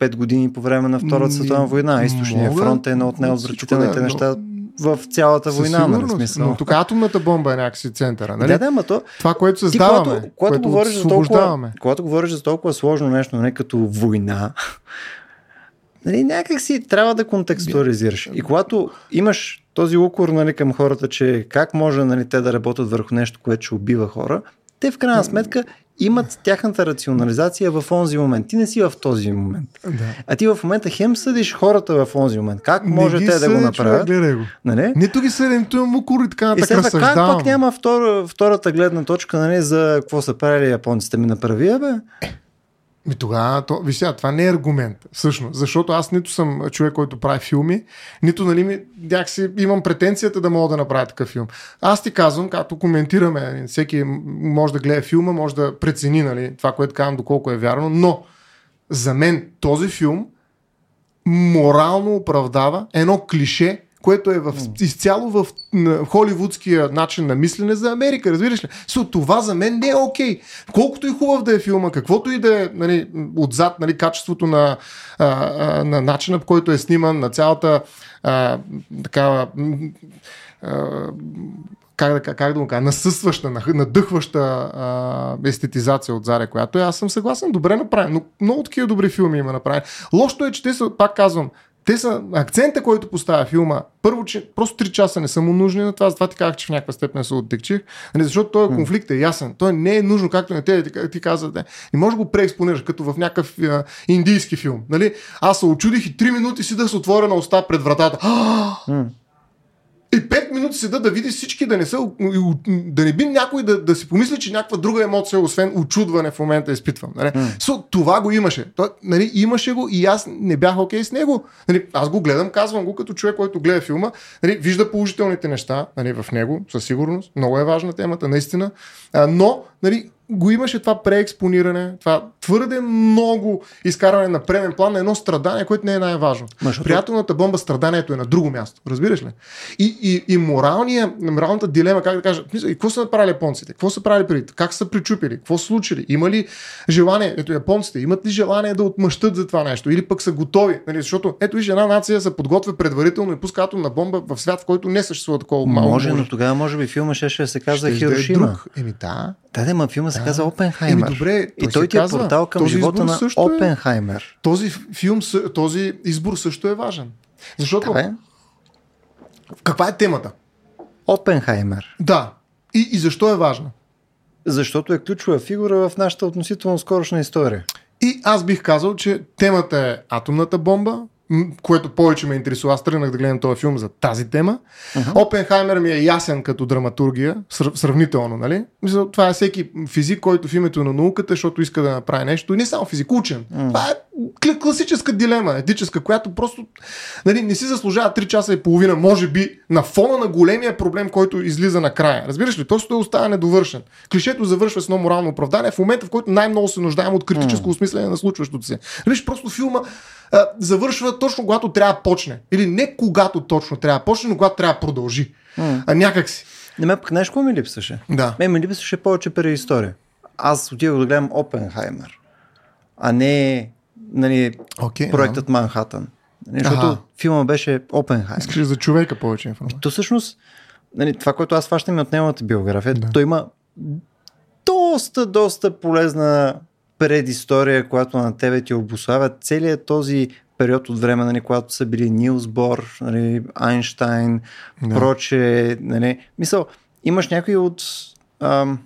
5 години по време на Втората световна война. Източния фронт е едно от най-отвратителните неща в цялата война. Нали, смисъл.
Но тук атомната бомба е някакси центъра. Нали?
Да, да, ма то...
Това, което създаваме, ти, когато,
когато, говориш за толкова, когато говориш за толкова сложно нещо, не нали, като война, нали, някак си трябва да контекстуализираш. И когато имаш този укор нали, към хората, че как може нали, те да работят върху нещо, което ще убива хора, те в крайна сметка имат тяхната рационализация в онзи момент. Ти не си в този момент. Да. А ти в момента хем съдиш хората в онзи момент. Как може те да го направят?
Човек, го.
Нали?
Нито ги съдим, то му кури така
и сега, как пак няма втора, втората гледна точка нали, за какво са правили японците ми направи, бе?
Ми тогава, то, виж сега, това не е аргумент, всъщност, защото аз нито съм човек, който прави филми, нито нали, ми, някакси имам претенцията да мога да направя такъв филм. Аз ти казвам, като коментираме, всеки може да гледа филма, може да прецени нали, това, което казвам, доколко е вярно, но за мен този филм морално оправдава едно клише, което е в, изцяло в холивудския начин на мислене за Америка, разбираш ли? So, това за мен не е окей. Okay. Колкото и хубав да е филма, каквото и да е нали, отзад нали, качеството на, а, а, на начина по който е сниман, на цялата а, такава как да, как да го кажа, насъсваща, надъхваща а, естетизация от Заре, която е, аз съм съгласен, добре направен, но много такива добри филми има направени. Лошото е, че те са, пак казвам, те са акцента, който поставя филма. Първо, че просто 3 часа не са му нужни на това, затова ти казах, че в някаква степен се оттекчих. Нали, защото този конфликт е ясен. Той не е нужно, както на те ти, казвате. Не може да го преекспонираш, като в някакъв а, индийски филм. Нали? Аз се очудих и 3 минути си да се отворя на уста пред вратата. И 5 минути седа да види всички, да не, са, да не би някой да, да си помисли, че някаква друга емоция, освен очудване в момента изпитвам. Нали? Mm. So, това го имаше. То, нали, имаше го и аз не бях окей okay с него. Нали, аз го гледам, казвам го като човек, който гледа филма, нали, вижда положителните неща нали, в него, със сигурност. Много е важна темата, наистина. А, но нали, го имаше това преекспониране, това твърде много изкарване на преден план на едно страдание, което не е най-важно. Защото... Приятелната бомба страданието е на друго място. Разбираш ли? И, и, и моралния, моралната дилема, как да кажа, и какво са направили японците? Какво са правили преди? Как са причупили? Какво са случили? Има ли желание? Ето японците, имат ли желание да отмъщат за това нещо? Или пък са готови? Нали? Защото ето виж, една нация се подготвя предварително и пуска атомна бомба в свят, в който не съществува такова
малко. Може, но тогава може би филма ще, ще се казва ще Хирошима. Друг.
Еми да.
Да, да, ма филма се казва Опенхаймер. Еми, добре, и той ти е портал към живота на е- Опенхаймер. Е,
този филм, този избор също е важен. Защото... Да, каква е темата?
Опенхаймер.
Да. И, и защо е важна?
Защото е ключова фигура в нашата относително скорошна история.
И аз бих казал, че темата е атомната бомба, което повече ме интересува. Аз тръгнах да гледам този филм за тази тема. Uh-huh. Опенхаймер ми е ясен като драматургия, сравнително, нали? Мисля, това е всеки физик, който в името на науката, защото иска да направи нещо. И не само физик, учен. Uh-huh. Това е класическа дилема, етическа, която просто нали, не си заслужава 3 часа и половина, може би, на фона на големия проблем, който излиза накрая. Разбираш ли? Просто той остава недовършен. Клишето завършва с едно морално оправдание в момента, в който най-много се нуждаем от критическо uh-huh. осмислене на случващото се. Виж, просто филма а, завършва точно когато трябва да почне. Или не когато точно трябва да почне, но когато трябва да продължи. Mm. А, някак си.
Не ме знаеш какво ми липсваше?
Да.
Ме ми липсваше повече предистория. Аз отидох да гледам Опенхаймер, а не нали, okay, проектът да. Манхатън. Нали, защото ага. филма беше Опенхаймер.
Искаш за човека повече информация.
То всъщност, нали, това, което аз фащам от неговата биография, да. той има доста, доста полезна предистория, която на тебе ти обославя целият този период от време, нали, когато са били Нилс Бор, нали, Айнштайн, да. проче. Нали. Мисъл, имаш някои от ам,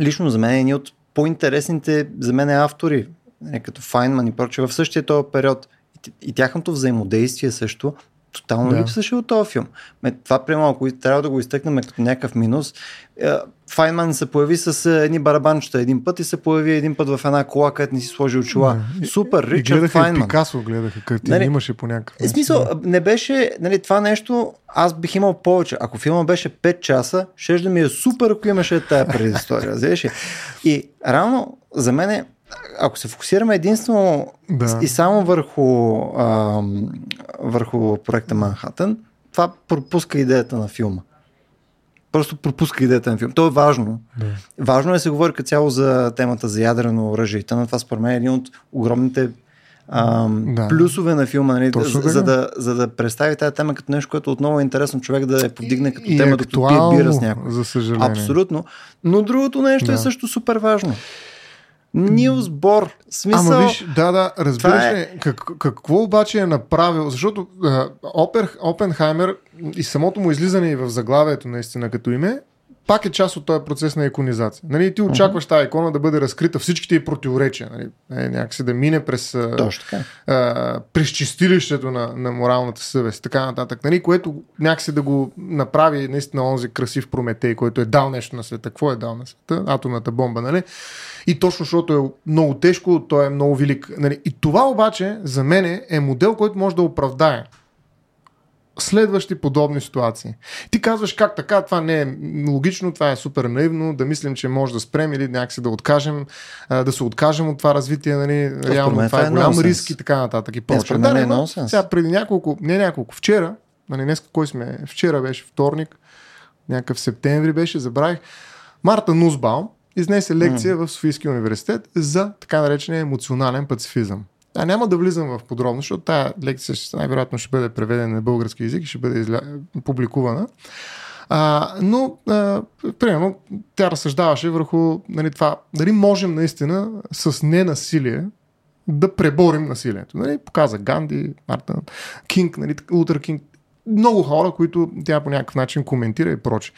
лично за мен едни от по-интересните за мен автори, нали, като Файнман и проче, в същия този период. И, и тяхното взаимодействие също тотално да. липсваше от този филм. Ме, това прямо, ако трябва да го изтъкнем като някакъв минус, е, Файнман се появи с е, едни барабанчета един път и се появи един път в една кола, където не си сложи очила. Да. Супер, Ричард
и
Файнман. И
Пикасо гледаха, където нали, имаше по някакъв
е, смисъл, не беше, нали, това нещо, аз бих имал повече. Ако филма беше 5 часа, ще да ми е супер, ако имаше тая предистория. И реално, за мен ако се фокусираме единствено да. и само върху, а, върху проекта Манхатън, това пропуска идеята на филма. Просто пропуска идеята на филма. То е важно. Да. Важно е да се говори като цяло за темата за ядрено оръжие. Това, това според мен е един от огромните ам, да. плюсове на филма, нали, за, за, да, за да представи тази тема като нещо, което отново е интересно човек да я подигне като и тема, докато пие бира с някой.
За съжаление.
Абсолютно. Но другото нещо е да. е също супер важно. Нилс Бор. Смисъл,
Ама виж, да, да, разбираш е... ли, как, какво обаче е направил, защото uh, Опер, Опенхаймер и самото му излизане и в заглавието наистина като име, пак е част от този процес на иконизация. Нали, ти очакваш uh-huh. тази икона да бъде разкрита всичките и противоречия. Нали, е, някакси да мине през, а, през чистилището на, на моралната съвест, така нататък. Нали, което някакси да го направи наистина онзи красив Прометей, който е дал нещо на света. Какво е дал на света? Атомната бомба, нали? И точно защото е много тежко, той е много велик. Нали? И това обаче за мен е модел, който може да оправдае следващи подобни ситуации. Ти казваш как така, това не е логично, това е супер наивно, да мислим, че може да спрем или някакси да откажем, да се откажем от това развитие, нали, реално това, това е, е голям риск и така нататък. И
прочее. Да, не, е
сега преди няколко, не няколко, вчера нали, днес кой сме, вчера беше вторник, някакъв септември беше, забравих, Марта Нусбаум изнесе лекция mm. в Софийския университет за така наречения емоционален пацифизъм. А няма да влизам в подробно, защото тази лекция най-вероятно ще бъде преведена на български язик и ще бъде изля... публикувана. А, но, а, примерно, тя разсъждаваше върху нали, това, дали можем наистина с ненасилие да преборим насилието. Нали? Показа Ганди, Мартин Кинг, нали, Лутер Кинг, много хора, които тя по някакъв начин коментира и проче.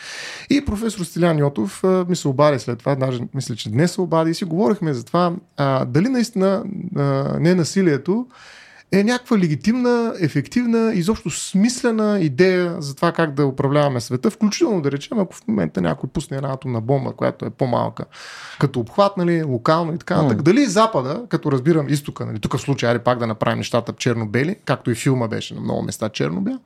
И професор Стилян Йотов ми се обади след това, даже мисля, че днес се обади и си говорихме за това а, дали наистина а, не насилието е някаква легитимна, ефективна, изобщо смислена идея за това как да управляваме света, включително да речем, ако в момента някой пусне една атомна бомба, която е по-малка, като обхват, нали, локално и така нататък. Mm. Дали Запада, като разбирам изтока, нали, тук в случай, али пак да направим нещата черно-бели, както и филма беше на много места черно-бял,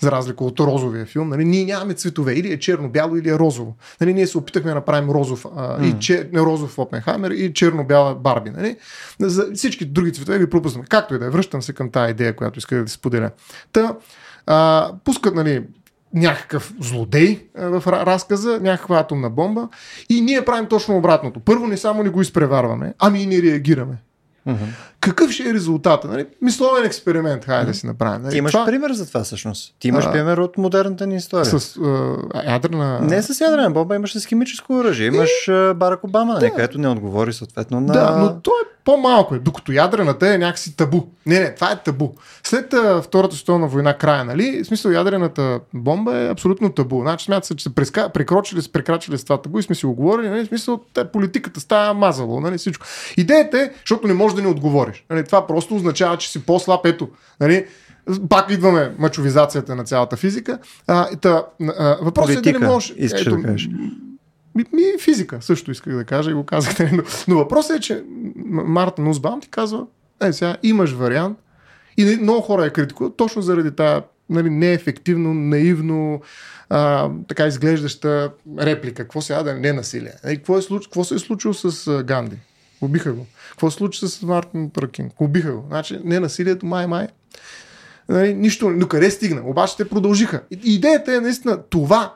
за разлика от розовия филм. Нали, ние нямаме цветове, или е черно-бяло, или е розово. Нали, ние се опитахме да направим розов, а, mm. и чер, не розов Опенхаймер и черно-бяла Барби. Нали. За всички други цветове ги пропуснахме. Както и да е, връщам се към тази идея, която исках да споделя. Та, а, пускат нали, някакъв злодей в разказа, някаква атомна бомба и ние правим точно обратното. Първо не само не го изпреварваме, ами и не реагираме. Uh-huh. Какъв ще е резултата? Нали? Мисловен експеримент, хайде да си направим. Нали?
Имаш
това...
пример за това всъщност. Ти имаш а, пример от модерната ни история.
С а, ядрена...
Не с ядрена бомба, имаш с химическо оръжие. Имаш и... Барак Обама, нали, да. където не отговори съответно на...
Да, но то е по-малко е, докато ядрената е някакси табу. Не, не, това е табу. След а, Втората световна война края, нали, в смисъл ядрената бомба е абсолютно табу. Значи смятат се, че са преска, прекрочили, прекрачили с това табу и сме си го говорили, нали, в смисъл политиката става мазало, нали, всичко. Идеята е, защото не можеш да ни отговориш. Нали, това просто означава, че си по-слаб. Ето, нали, пак идваме мачовизацията на цялата физика. А, та, а, въпросът е да не можеш.
Ето, да кажеш.
Ми, ми физика също исках да кажа и го казах. Но, но въпросът е, че Марта Нусбаум ти казва, е сега имаш вариант и много хора я критикуват точно заради тази нали, неефективно, наивно, а, така изглеждаща реплика. Какво сега да не е насилие? Е, какво, е, какво се е случило с Ганди? Убиха го. Какво случи с Мартин Тракин? Убиха го. Значи не насилието, май-май. Нали, нищо, но къде стигна? Обаче те продължиха. Идеята е наистина това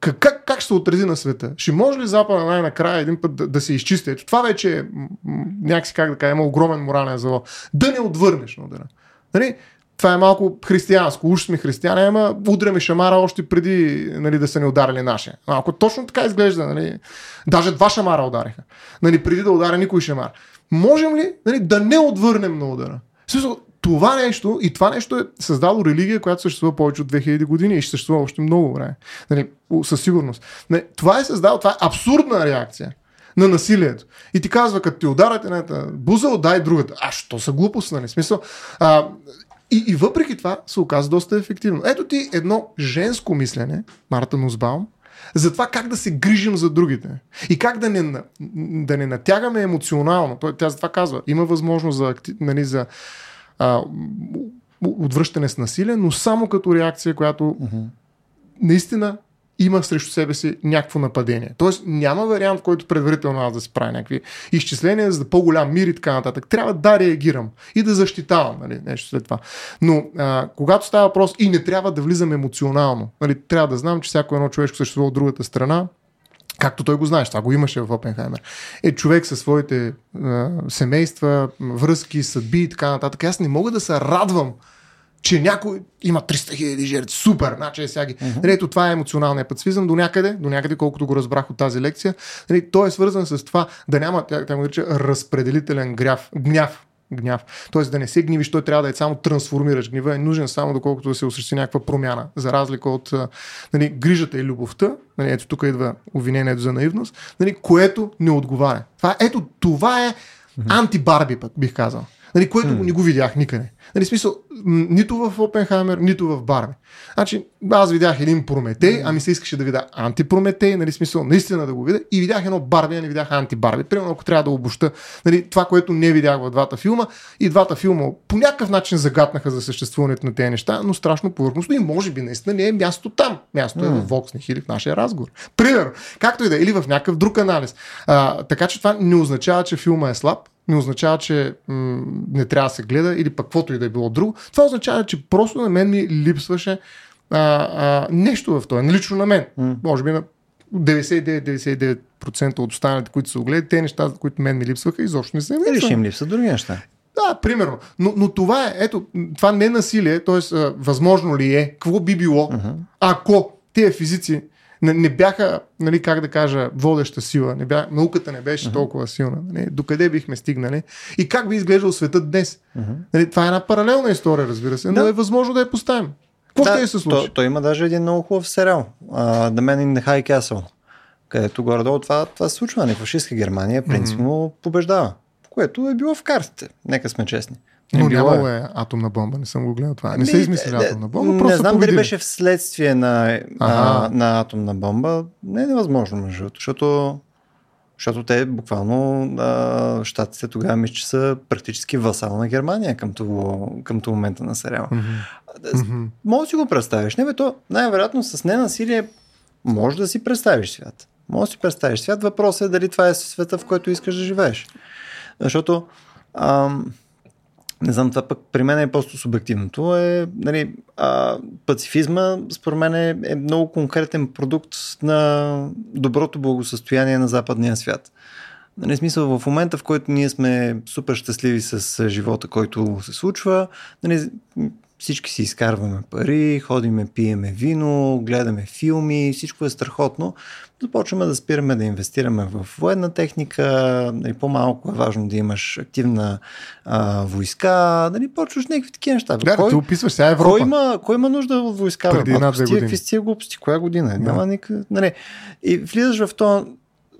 как, как ще се отрази на света? Ще може ли Запада най-накрая един път да, да се изчисти? Ето това вече е някакси, как да кажа, има огромен морален залог. Да не отвърнеш на удара. Нали? Това е малко християнско. Уж сме християни, ама удряме шамара още преди нали, да са ни ударили нашия. Ако точно така изглежда, нали, даже два шамара удариха. Нали, преди да ударя никой шамар. Можем ли нали, да не отвърнем на удара? смисъл, това нещо и това нещо е създало религия, която съществува повече от 2000 години и ще съществува още много време. Нали, със сигурност. Не, това е създало, това е абсурдна реакция на насилието. И ти казва, като ти ударят едната буза, отдай другата. А, що са глупост, нали? Смисъл, а, и, и въпреки това се оказа доста ефективно. Ето ти едно женско мислене, Марта Нузбаум, за това как да се грижим за другите и как да не, да не натягаме емоционално. Той, тя за това казва, има възможност за, нали, за а, отвръщане с насилие, но само като реакция, която uh-huh. наистина има срещу себе си някакво нападение. Тоест няма вариант, който предварително аз да си правя някакви изчисления за по-голям мир и така нататък. Трябва да реагирам и да защитавам нали, нещо след това. Но а, когато става въпрос и не трябва да влизам емоционално, нали, трябва да знам, че всяко едно човешко същество от другата страна както той го знаеш, това го имаше в Опенхаймер, е човек със своите а, семейства, връзки, съдби и така нататък. Аз не мога да се радвам, че някой има 300 хиляди жертви. Супер! Значи е сега ги. Uh-huh. Ето това е емоционалният пацифизъм до някъде, до някъде, колкото го разбрах от тази лекция. Нали, той е свързан с това да няма, тя, го нарича разпределителен гняв. гняв гняв. Тоест да не се гнивиш, той трябва да е само трансформираш. Гнева е нужен само доколкото да се осъществи някаква промяна, за разлика от нали, грижата и любовта. Нали, ето тук идва обвинението за наивност, нали, което не отговаря. Това, ето това е антибарби, пък бих казал. Нали, което mm. не го видях никъде. Нали, смисъл, нито в Опенхаймер, нито в Барби. Значи, аз видях един Прометей, а ми се искаше да видя антипрометей, нали, смисъл, наистина да го видя, и видях едно Барби, а не видях антибарби. Примерно, ако трябва да обоща нали, това, което не видях в двата филма, и двата филма по някакъв начин загатнаха за съществуването на тези неща, но страшно повърхностно и може би наистина не е място там. Място mm. е в Воксних или в нашия разговор. Примерно, както и да е, или в някакъв друг анализ. А, така че това не означава, че филма е слаб, не означава, че м- не трябва да се гледа или пък каквото и да е било друго. Това означава, че просто на мен ми липсваше а, а, нещо в това, лично на мен. Mm. Може би на 99-99% от останалите, които са го гледали, те неща, които мен ми липсваха, изобщо не са им
Или ще им липсват други неща.
Да, примерно. Но, но това е, ето, това не е насилие, т.е. възможно ли е, какво би било, uh-huh. ако тези физици не, не бяха, нали, как да кажа, водеща сила, не бях, науката не беше uh-huh. толкова силна. Нали, докъде бихме стигнали и как би изглеждал светът днес. Uh-huh. Нали, това е една паралелна история, разбира се, но да. е възможно да я поставим. Какво да, ще се случи?
То, то има даже един много хубав сериал, uh, The Man in the High Castle, където горе-долу това, това се случва. Не, фашистска Германия принципно mm-hmm. побеждава, което е било в картите. Нека сме честни.
Но не нямало е. е атомна бомба, не съм го гледал това. Не се измисли атомна бомба, просто
Не знам
победили.
дали беше вследствие на, а, на атомна бомба. Не е невъзможно, между защото, защото те буквално а, щатите тогава мисля, че са практически васал на Германия към това, към това момента на сериала. Mm-hmm. Може да си го представиш. Не, бе, то най-вероятно с ненасилие може да си представиш свят. Може да си представиш свят. Въпросът е дали това е света, в който искаш да живееш. Защото ам, не знам, това пък при мен е просто субективното. Е, нали, а, пацифизма, според мен, е, е много конкретен продукт на доброто благосъстояние на западния свят. Нали, смисъл, в момента, в който ние сме супер щастливи с живота, който се случва, нали, всички си изкарваме пари, ходиме, пиеме вино, гледаме филми, всичко е страхотно. Започваме да спираме да инвестираме в военна техника, нали, по-малко е важно да имаш активна а, войска, нали, почваш някакви такива неща.
Да, кой, ти описваш сега Европа.
Кой има, кой има нужда от войска?
Преди години.
Какви си глупости? Коя година? Да. Няма никакъв... Нали. И влизаш в това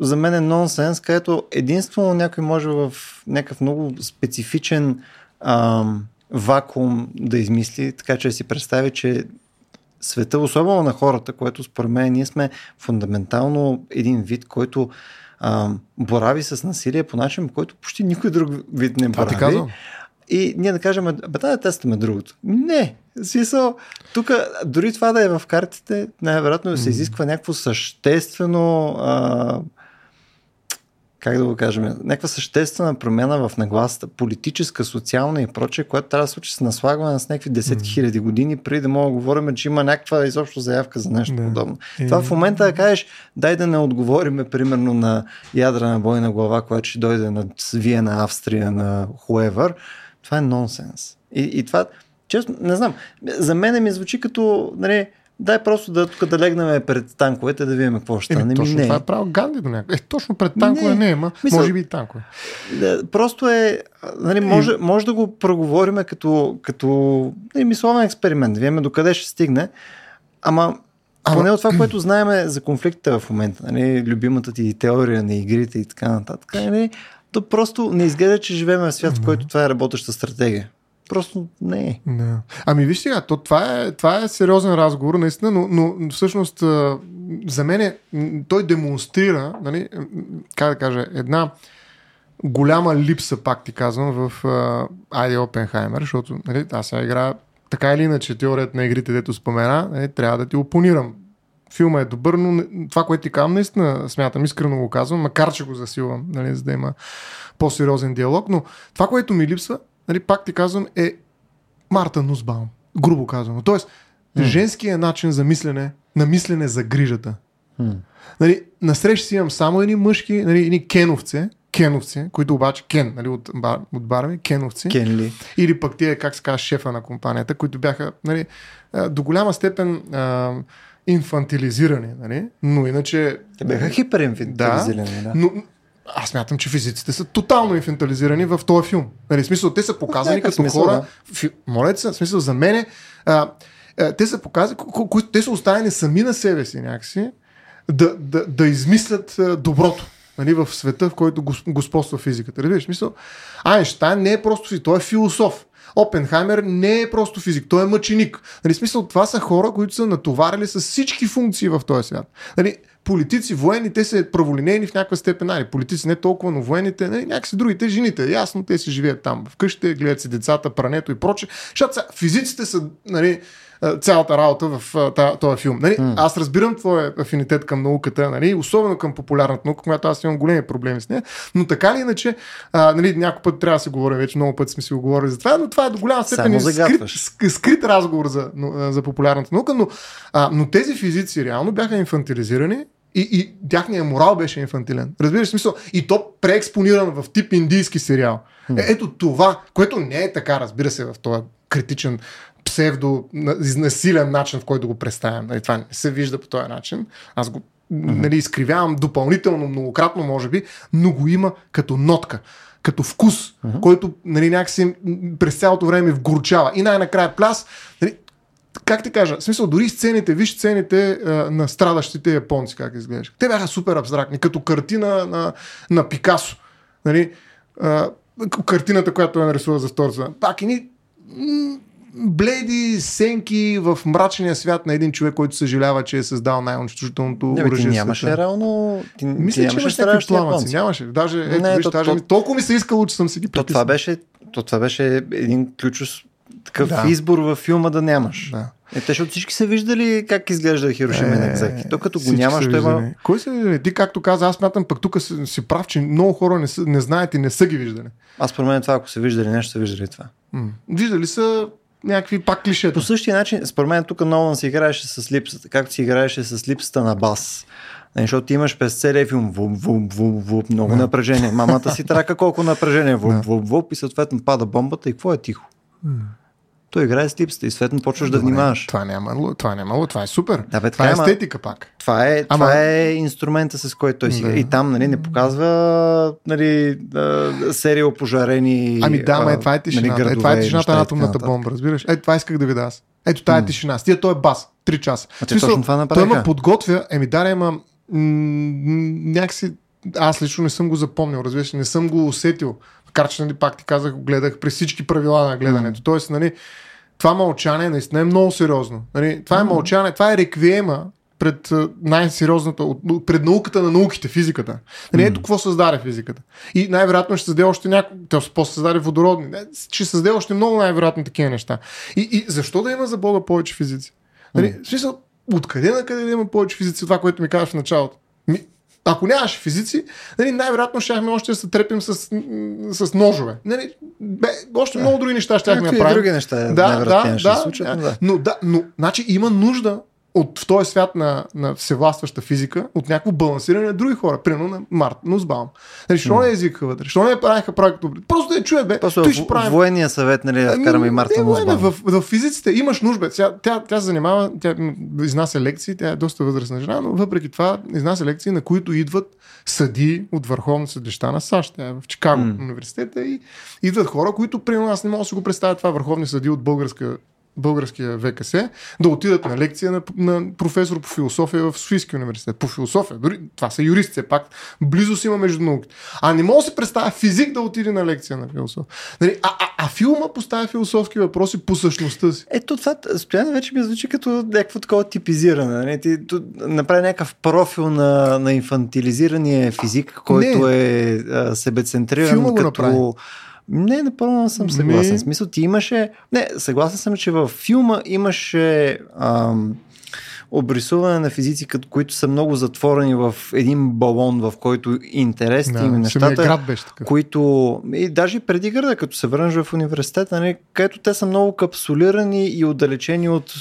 за мен е нонсенс, където единствено някой може в някакъв много специфичен ам, вакуум да измисли, така че да си представи, че света, особено на хората, което според мен ние сме фундаментално един вид, който а, борави с насилие по начин, по който почти никой друг вид не борави. Това ти казвам. И ние да кажем, бе, да тестваме другото. Не, смисъл, тук дори това да е в картите, най-вероятно се изисква някакво съществено а, как да го кажем, някаква съществена промяна в нагласата, политическа, социална и прочее, която трябва да случи с наслагване с някакви десетки хиляди години, преди да мога да говорим, че има някаква изобщо заявка за нещо yeah. подобно. Yeah. Това в момента да кажеш, дай да не отговориме примерно на ядрена бойна глава, която ще дойде на Виена, Австрия, на Хуевър, това е нонсенс. И, и това, честно, не знам, за мен ми звучи като, нали, Дай просто да тук да легнем пред танковете да видим какво ще стане.
Точно
не.
това е право Ганди до някакъв. Е, точно пред танкове не, не ма, може би и танкове.
Просто е, нали, може, може да го проговориме като, като нали, мисловен експеримент. Да видим докъде ще стигне. Ама а, поне от това, което знаем за конфликта в момента, нали, любимата ти теория на игрите и така нататък, нали, то просто не изгледа, че живеем в свят, в който това е работеща стратегия. Просто не е.
Да. Ами виж сега, то, това, е, това е сериозен разговор, наистина, но, но всъщност за мен е, той демонстрира, нали, как да кажа, една голяма липса, пак ти казвам, в Айди Опенхаймер, защото нали, аз сега игра така или иначе теорията на игрите, дето спомена, нали, трябва да ти опонирам. Филма е добър, но това, което ти казвам, наистина смятам, искрено го казвам, макар че го засилвам, нали, за да има по-сериозен диалог, но това, което ми липсва, нали, пак ти казвам, е Марта Нусбаум. Грубо казано. Тоест, mm. женският начин за мислене, на мислене за грижата. Mm. Нали, насреща си имам само едни мъжки, нали, едни кеновци, кеновци, които обаче кен, нали, от, бар, от бара ми, кеновци.
Кенли.
Или пък тия, как се казва, шефа на компанията, които бяха нали, до голяма степен а, инфантилизирани, нали? но иначе...
Те бяха хиперинфантилизирани, да. да.
Но, аз мятам, че физиците са тотално инфантализирани в този филм. Нали, смисъл, те са показани като смисъл, хора. Да. Фи... Моля се, смисъл, за мен а, а, те са показани, които те са оставени сами на себе си някакси, да, да, да измислят доброто нали, в света, в който господства физиката. Разбираш, смисъл, Айнштайн не е просто физик, той е философ. Опенхаймер не е просто физик, той е мъченик. Нали, смисъл, това са хора, които са натоварили с всички функции в този свят. Нали, политици, военни, те са праволинейни в някаква степен. Нали, политици не толкова, но военните, нали, някакси другите, жените, ясно, те си живеят там вкъщи, гледат си децата, прането и проче. Защото са, физиците са нали, цялата работа в този филм. Нали? Mm. Аз разбирам твоя афинитет към науката, нали? особено към популярната наука, която аз имам големи проблеми с нея, но така или иначе, а, нали, някой път трябва да се говорим, вече много пъти сме си говорили за това, но това е до голяма степен скрит, скрит разговор за, за популярната наука, но, а, но тези физици реално бяха инфантилизирани и, и тяхния морал беше инфантилен. Разбираш смисъл? И то преекспониран в тип индийски сериал. Е, ето това, което не е така, разбира се, в този критичен псевдо насилен начин, в който го представям. Нали, това не се вижда по този начин. Аз го нали, изкривявам допълнително, многократно, може би, но го има като нотка като вкус, uh-huh. който нали, някакси през цялото време вгорчава. И най-накрая пляс, нали, как ти кажа, в смисъл, дори сцените, виж сцените а, на страдащите японци, как изглеждаш. Те бяха супер абстрактни, като картина на, на Пикасо. Нали, а, картината, която е нарисува за втората. Пак и ни бледи сенки в мрачния свят на един човек, който съжалява, че е създал най-унищожителното оръжие.
Ти нямаше реално.
Ти, Мисля, ти че имаше някакви пламъци. Нямаше. Даже, ето, не, виж, то, даже то, толкова ми се искало, че съм си ги
то, това беше, то, това беше един ключов такъв да. избор във филма да нямаш. Да. Е, те, защото всички са виждали как изглежда Хирошима е, Нагзаки. То като го няма, ще има...
Кой се? Ти, както каза, аз смятам пък тук си, си прав, че много хора не, са, не знаят и не са ги виждали.
Аз според мен това, ако са виждали нещо, са виждали това.
М- виждали са някакви пак клишета.
По същия начин, според мен тук Нолан си играеше с липсата, както си играеше с липсата на бас. Не, защото ти имаш през целия филм вуп, вуп, вуп, вуп, много да. напрежение. Мамата си трака колко напрежение, вуп, да. вуп, вуп, и съответно пада бомбата и какво е тихо? Той играе с липсата и съответно почваш Добре, да внимаваш.
Това няма, това няма, това е супер. Да, бе, това е естетика пак.
Това е, Ама... това е инструмента, с който той си да. И там нали, не показва нали, серия опожарени.
Ами да, ма, е, това е тишината. Нали, е, това е тишината на атомната бомба, разбираш? Е, това исках да видя аз. Ето тая е тишина. С тия той е бас. Три часа.
А те точно това направиха.
Той ме подготвя, еми да, има м- някакси аз лично не съм го запомнил, разбираш, не съм го усетил. Макар че, нали, пак ти казах, гледах през всички правила на гледането. Mm. Тоест, нали, това мълчание наистина е много сериозно. Нали, това е мълчание, това е реквиема пред най-сериозната, пред науката на науките, физиката. Нали, ето какво създаде физиката. И най-вероятно ще създаде още някакво, после създаде водородни, ще създаде още много най-вероятно такива неща. И, и защо да има за Бога повече физици? Нали, в смисъл, откъде на къде да има повече физици, това, което ми казваш в началото? Ми, ако нямаше физици, нали, най-вероятно щяхме още да се трепим с, с ножове. Нали, бе, още много други неща щяхме да правим.
други неща да, да, да, случат, да.
Но, да, но значи има нужда от в този свят на, на всевластваща физика, от някакво балансиране на други хора, примерно на Март Нузбаум. Нали, що mm. не езика вътре? Що не правиха проекто? Просто да я чуят, бе.
Просто ще правим. Военния съвет, нали, да вкараме и Марта Нузбаум.
В, в, в, физиците имаш нужда. Тя, тя, тя се занимава, тя изнася лекции, тя е доста възрастна жена, но въпреки това изнася лекции, на които идват съди от Върховни съдища на САЩ. Тя е в Чикаго mm. университета и идват хора, които, примерно, аз не мога да си го представя това върховни съди от българска българския ВКС, да отидат на лекция на, на професор по философия в Софийския университет. По философия. Дори това са юристи, все пак. Близо си има между науките. А не мога да се представя физик да отиде на лекция на философия. Нали, а, а, а филма поставя философски въпроси по същността си.
Ето това стоянно вече ми звучи като някакво такова типизиране. Нали? Ти направи някакъв профил на, на инфантилизирания физик, който не. е а, себецентриран Филма като... Направи не, напълно съм съгласен. В смисъл, ти имаше... Не, съгласен съм, че във филма имаше ам, обрисуване на физици, които са много затворени в един балон, в който интересни да, им нещата,
град беше така.
които... И даже преди града, като се върнеш в университета, нали, където те са много капсулирани и отдалечени от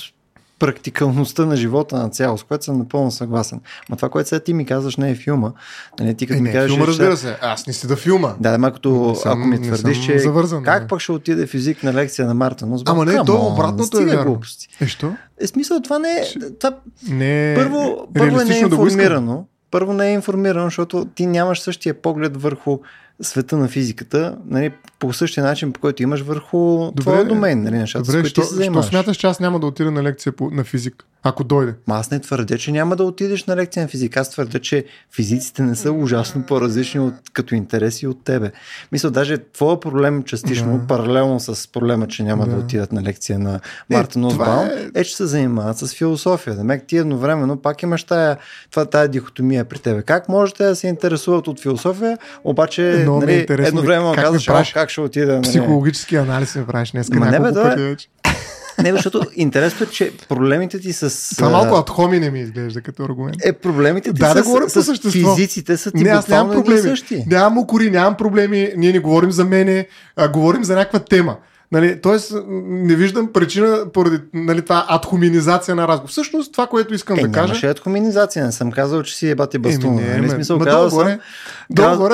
практикалността на живота на цяло, с което съм напълно съгласен. Но това, което сега ти ми казваш, не е филма.
Нали,
ти
като е, ми кажеш, филма, разбира се. Аз не си да филма.
Да, да, като съм, ако ми твърдиш, че завързан, как да. пък ще отиде физик на лекция на Марта? Но
Ама не, то обратното е вярно.
Е, що? Е, смисъл, това не е... Това... Не, първо, първо е не е информирано. Да първо не е информирано, защото ти нямаш същия поглед върху света на физиката, нали, по същия начин, по който имаш върху добре, твоя домен, нали, нещата, добре, с които
що, ти се занимаваш. Що смяташ, че аз няма да отида на лекция по, на физик, ако дойде?
Ма аз не твърдя, че няма да отидеш на лекция на физик. Аз твърдя, че физиците не са ужасно по-различни от, като интереси от тебе. Мисля, даже твоя проблем частично, да. паралелно с проблема, че няма да, да отидат на лекция на Марта Носбаум, е... е... че се занимават с философия. Демек ти едновременно пак имаш тая, това, тая дихотомия при тебе. Как можете да се интересуват от философия, обаче Но нали, едновременно казваш как, как ще отида. Нали?
Психологически анализ ми правиш днес. Ма не бе, да,
Не, защото интересното е, че проблемите ти с...
Това малко от хоми не ми изглежда като аргумент.
Е, проблемите ти да, с, да с, с физиците са ти не, аз нямам проблеми. същи.
Нямам укори, нямам проблеми, ние не говорим за мене, а говорим за някаква тема. Нали, тоест, не виждам причина поради нали, това адхуминизация на разговор. Всъщност, това, което искам
е,
да кажа.
Нямаше адхуминизация, не съм казал, че си ебати бастун. Е, нали, смисъл,
казал съм,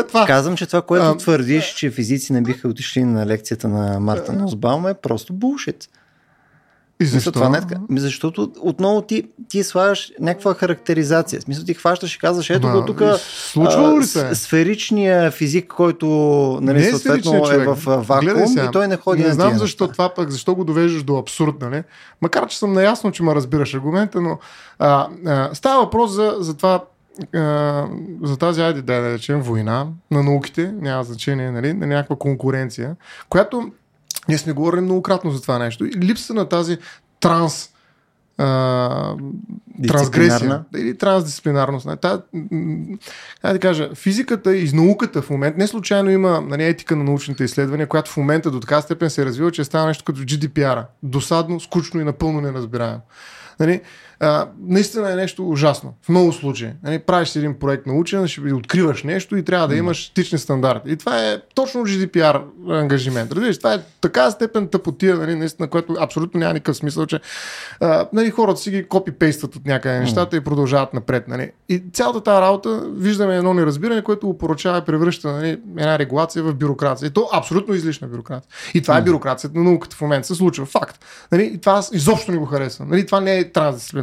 това.
Казвам, че това, което а, твърдиш, че физици не биха отишли на лекцията на Марта Носбаум е просто булшит.
И защо? Това не е
така. Защото отново ти, ти слагаш някаква характеризация. Смисъл ти хващаш и казваш, ето го тук сферичния физик, който нали, не е съответно е в вакуум и той не ходи
не
на
знам тия защо това пък, защо го довеждаш до абсурд, нали? Макар, че съм наясно, че ме разбираш аргумента, но а, а, става въпрос за, за това а, за тази, айде да речем, война на науките, няма значение, нали, на някаква конкуренция, която ние сме говорили многократно за това нещо. И липса на тази транс а, трансгресия или трансдисциплинарност. Та, да кажа, физиката и науката в момента, не случайно има нали, етика на научните изследвания, която в момента до така степен се е развива, че е става нещо като GDPR. Досадно, скучно и напълно неразбираемо. Нали, а, наистина е нещо ужасно. В много случаи. Нали, правиш си един проект научен, ще откриваш нещо и трябва да имаш етични стандарти. И това е точно GDPR ангажимент. Разбираш, това е така степен тъпотия, нали, наистина, което абсолютно няма никакъв смисъл, че а, нали, хората си ги копипействат от някъде нещата и продължават напред. Нали. И цялата тази работа виждаме едно неразбиране, което упоръчава и превръща нали, една регулация в бюрокрация. И то абсолютно излишна бюрокрация. И това е бюрокрацията на науката в момента се случва. Факт. Нали, и това изобщо не го харесвам. Нали, това не е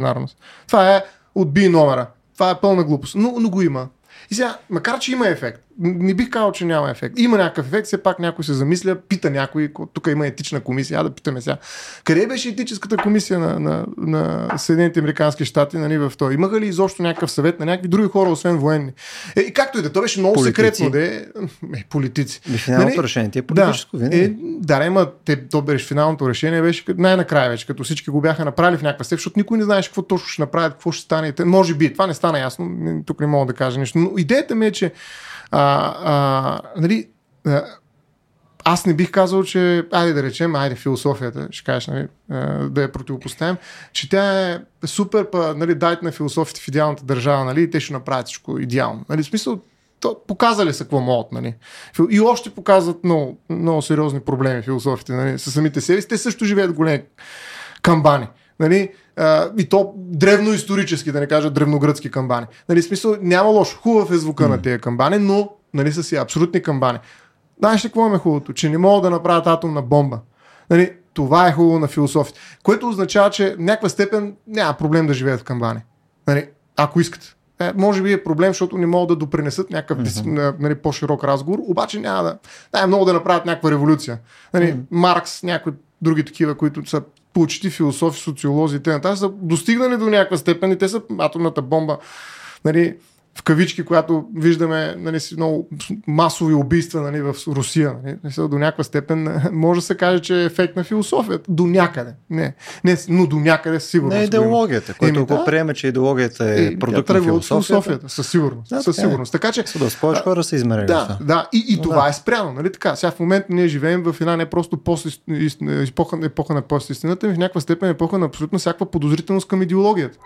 трансдисциплинарност. Това е отби номера. Това е пълна глупост. Но, но го има. И сега, макар че има ефект, не бих казал, че няма ефект. Има някакъв ефект, все пак някой се замисля, пита някой, тук има етична комисия, а да питаме сега. Къде беше етическата комисия на, на, на Съединените Американски щати нали, в това? Имаха ли изобщо някакъв съвет на някакви други хора, освен военни? Е, и както и да, то беше много политици. секретно, да е, политици.
Финалното нали? решение ти е политическо,
да, Е, да, има, те, то беше финалното решение, беше най-накрая вече, като всички го бяха направили в някаква степен, защото никой не знаеше какво точно ще направят, какво ще стане. Може би, това не стана ясно, тук не мога да кажа нещо. Но идеята ми е, че а, а, нали, аз не бих казал, че, айде да речем, айде философията, ще кажеш, нали, да я противопоставим, че тя е супер, па, нали, дайте на философите в идеалната държава, нали, и те ще направят всичко идеално. Нали, в смисъл, то, показали са какво могат. Нали. И още показват много, много сериозни проблеми философите нали, с самите себе си. Те също живеят големи камбани. Нали, а, и то древно исторически, да не кажа древногръцки камбани. Нали, смисъл, няма лошо. Хубав е звука mm. на тези камбани, но нали, са си абсолютни камбани. Знаеш ли какво е хубавото? Че не могат да направят атомна бомба. Нали, това е хубаво на философите. Което означава, че в някаква степен няма проблем да живеят в камбани. Нали, ако искат. Е, може би е проблем, защото не могат да допринесат някакъв mm-hmm. нали, по-широк разговор, обаче няма да. Да, много да направят някаква революция. Нали, mm-hmm. Маркс, някои други такива, които са почти философи, социолози и т.н. са достигнали до някаква степен и те са атомната бомба. Нали, в кавички, която виждаме нали, много масови убийства нали, в Русия. Нали, до някаква степен може да се каже, че е ефект на философията. До някъде. Не, не но до някъде сигурно.
Не е идеологията, който Еми, да, приеме, че идеологията е, е продукт на философията. философията.
Със сигурност. Да, със сигурност. Така, че,
да, повече хора са измерени.
Да, да, и, и това да. е спряно. Нали, така. Сега в момента ние живеем в една не просто пост, епоха, епоха на постистината, в някаква степен епоха на абсолютно всякаква подозрителност към идеологията.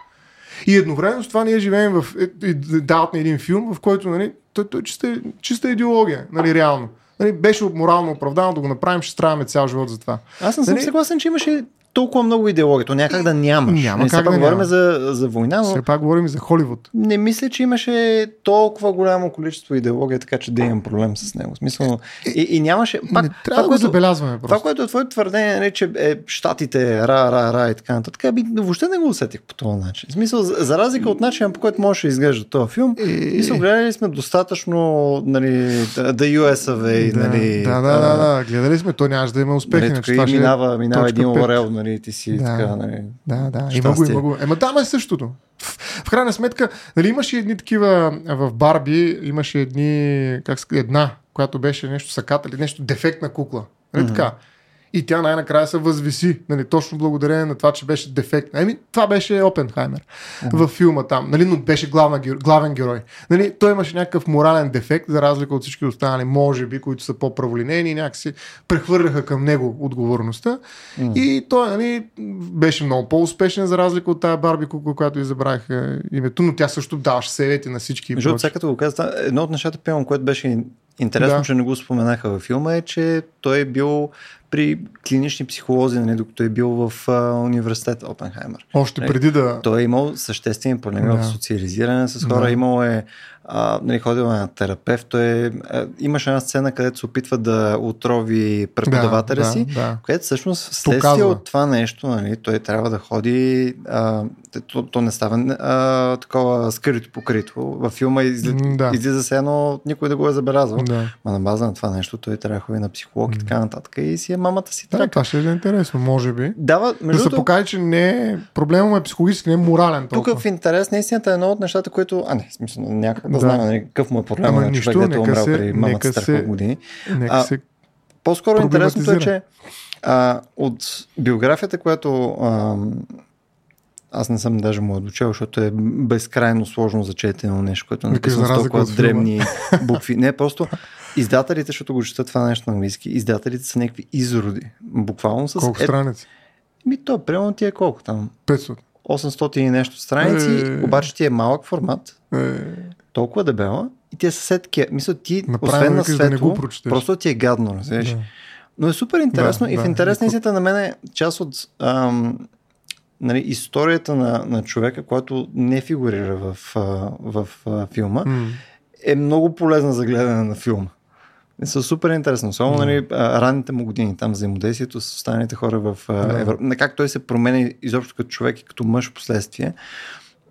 И едновременно с това ние живеем в е, дават на един филм, в който нали, той, той чиста, чиста идеология, нали, реално. Нали, беше морално оправдано да го направим, ще страдаме цял живот за това.
Аз не
съм
нали? съгласен, че имаше толкова много идеология. То някак да нямаш.
Няма не, как да
говорим за, за война, но...
Все пак говорим за Холивуд.
Не мисля, че имаше толкова голямо количество идеология, така че да имам проблем с него. Смисъл, и, и нямаше... Пак,
не трябва това, да го забелязваме просто.
Това, което е твоето твърдение, не, нали, че е, щатите, ра, ра, ра и така нататък, би, въобще не го усетих по този начин. В смисъл, за, разлика от начина, по който може да изглежда този филм, и... мисъл, гледали сме достатъчно нали, The US of
да,
нали,
да, да, да, да, гледали сме, то нямаше да има успех.
Нали, тук и минава, минава един орел, нали, ти си да. така нали,
да, да. Има го, има го. Ема да, ма е същото. В, крайна сметка, нали, имаше едни такива в Барби, имаше едни, как една, която беше нещо саката или нещо дефектна кукла. Нали mm-hmm. така? И тя най-накрая се възвиси, нали, точно благодарение на това, че беше дефект. Еми, това беше Опенхаймер uh-huh. във филма там, нали, но беше главна, главен герой. Нали, той имаше някакъв морален дефект, за разлика от всички останали, може би, които са по-праволинейни, някакси прехвърляха към него отговорността. Uh-huh. И той нали, беше много по-успешен, за разлика от тази Барби Куко, която избрах името, но тя също даваше съвети на всички.
Между всякато го каза, едно от нещата, което беше интересно, да. че не го споменаха във филма, е, че той е бил при клинични психолози, нали, докато е бил в а, университет Опенхаймер.
Още
нали,
преди да...
Той е имал съществени проблеми да. в социализиране с хора, да. имал е а, нали, ходил е на терапевт. Той е, а, имаше една сцена, където се опитва да отрови преподавателя да, си, да, да. което всъщност вследствие от това нещо, нали, той трябва да ходи, а, то, то не става а, такова скрито покрито. Във филма изли, да. излиза се едно, никой да го е забелязал. Да. Ма на база на това нещо той трябва да ходи на психолог и така нататък. И си е мамата си
да, това ще е интересно, може би.
Дава,
между да се покаже, че не е, проблемът е психологически, не е морален.
Толкова. Тук в интерес на истината е едно от нещата, които, а не, смисъл, някак да, знам нали, какъв му е проблем на човек, който е умрял при мамата си години.
Нека а,
по-скоро интересното е, че а, от биографията, която а, аз не съм даже му дочел, защото е безкрайно сложно за четено нещо, което е написано с толкова древни букви. Не, просто издателите, защото го четат това нещо на английски, издателите са някакви изроди. Буквално с...
Колко е... страници?
Ми то, примерно ти е колко там?
500.
800 и нещо страници, е... обаче ти е малък формат, е... толкова дебела и ти съвсед такива. Мисля, ти,
Направим освен на светло,
да просто ти е гадно, разбираш. Да. Но е супер интересно да, и в интерес на на мен е част от ам, нали, историята на, на човека, който не фигурира в, в, в, в филма, mm. е много полезна за гледане на филма. Е, са супер интересно. Само mm. нали, ранните му години, там взаимодействието с останалите хора в yeah. Европа. Как той се промени изобщо като човек и като мъж в последствие.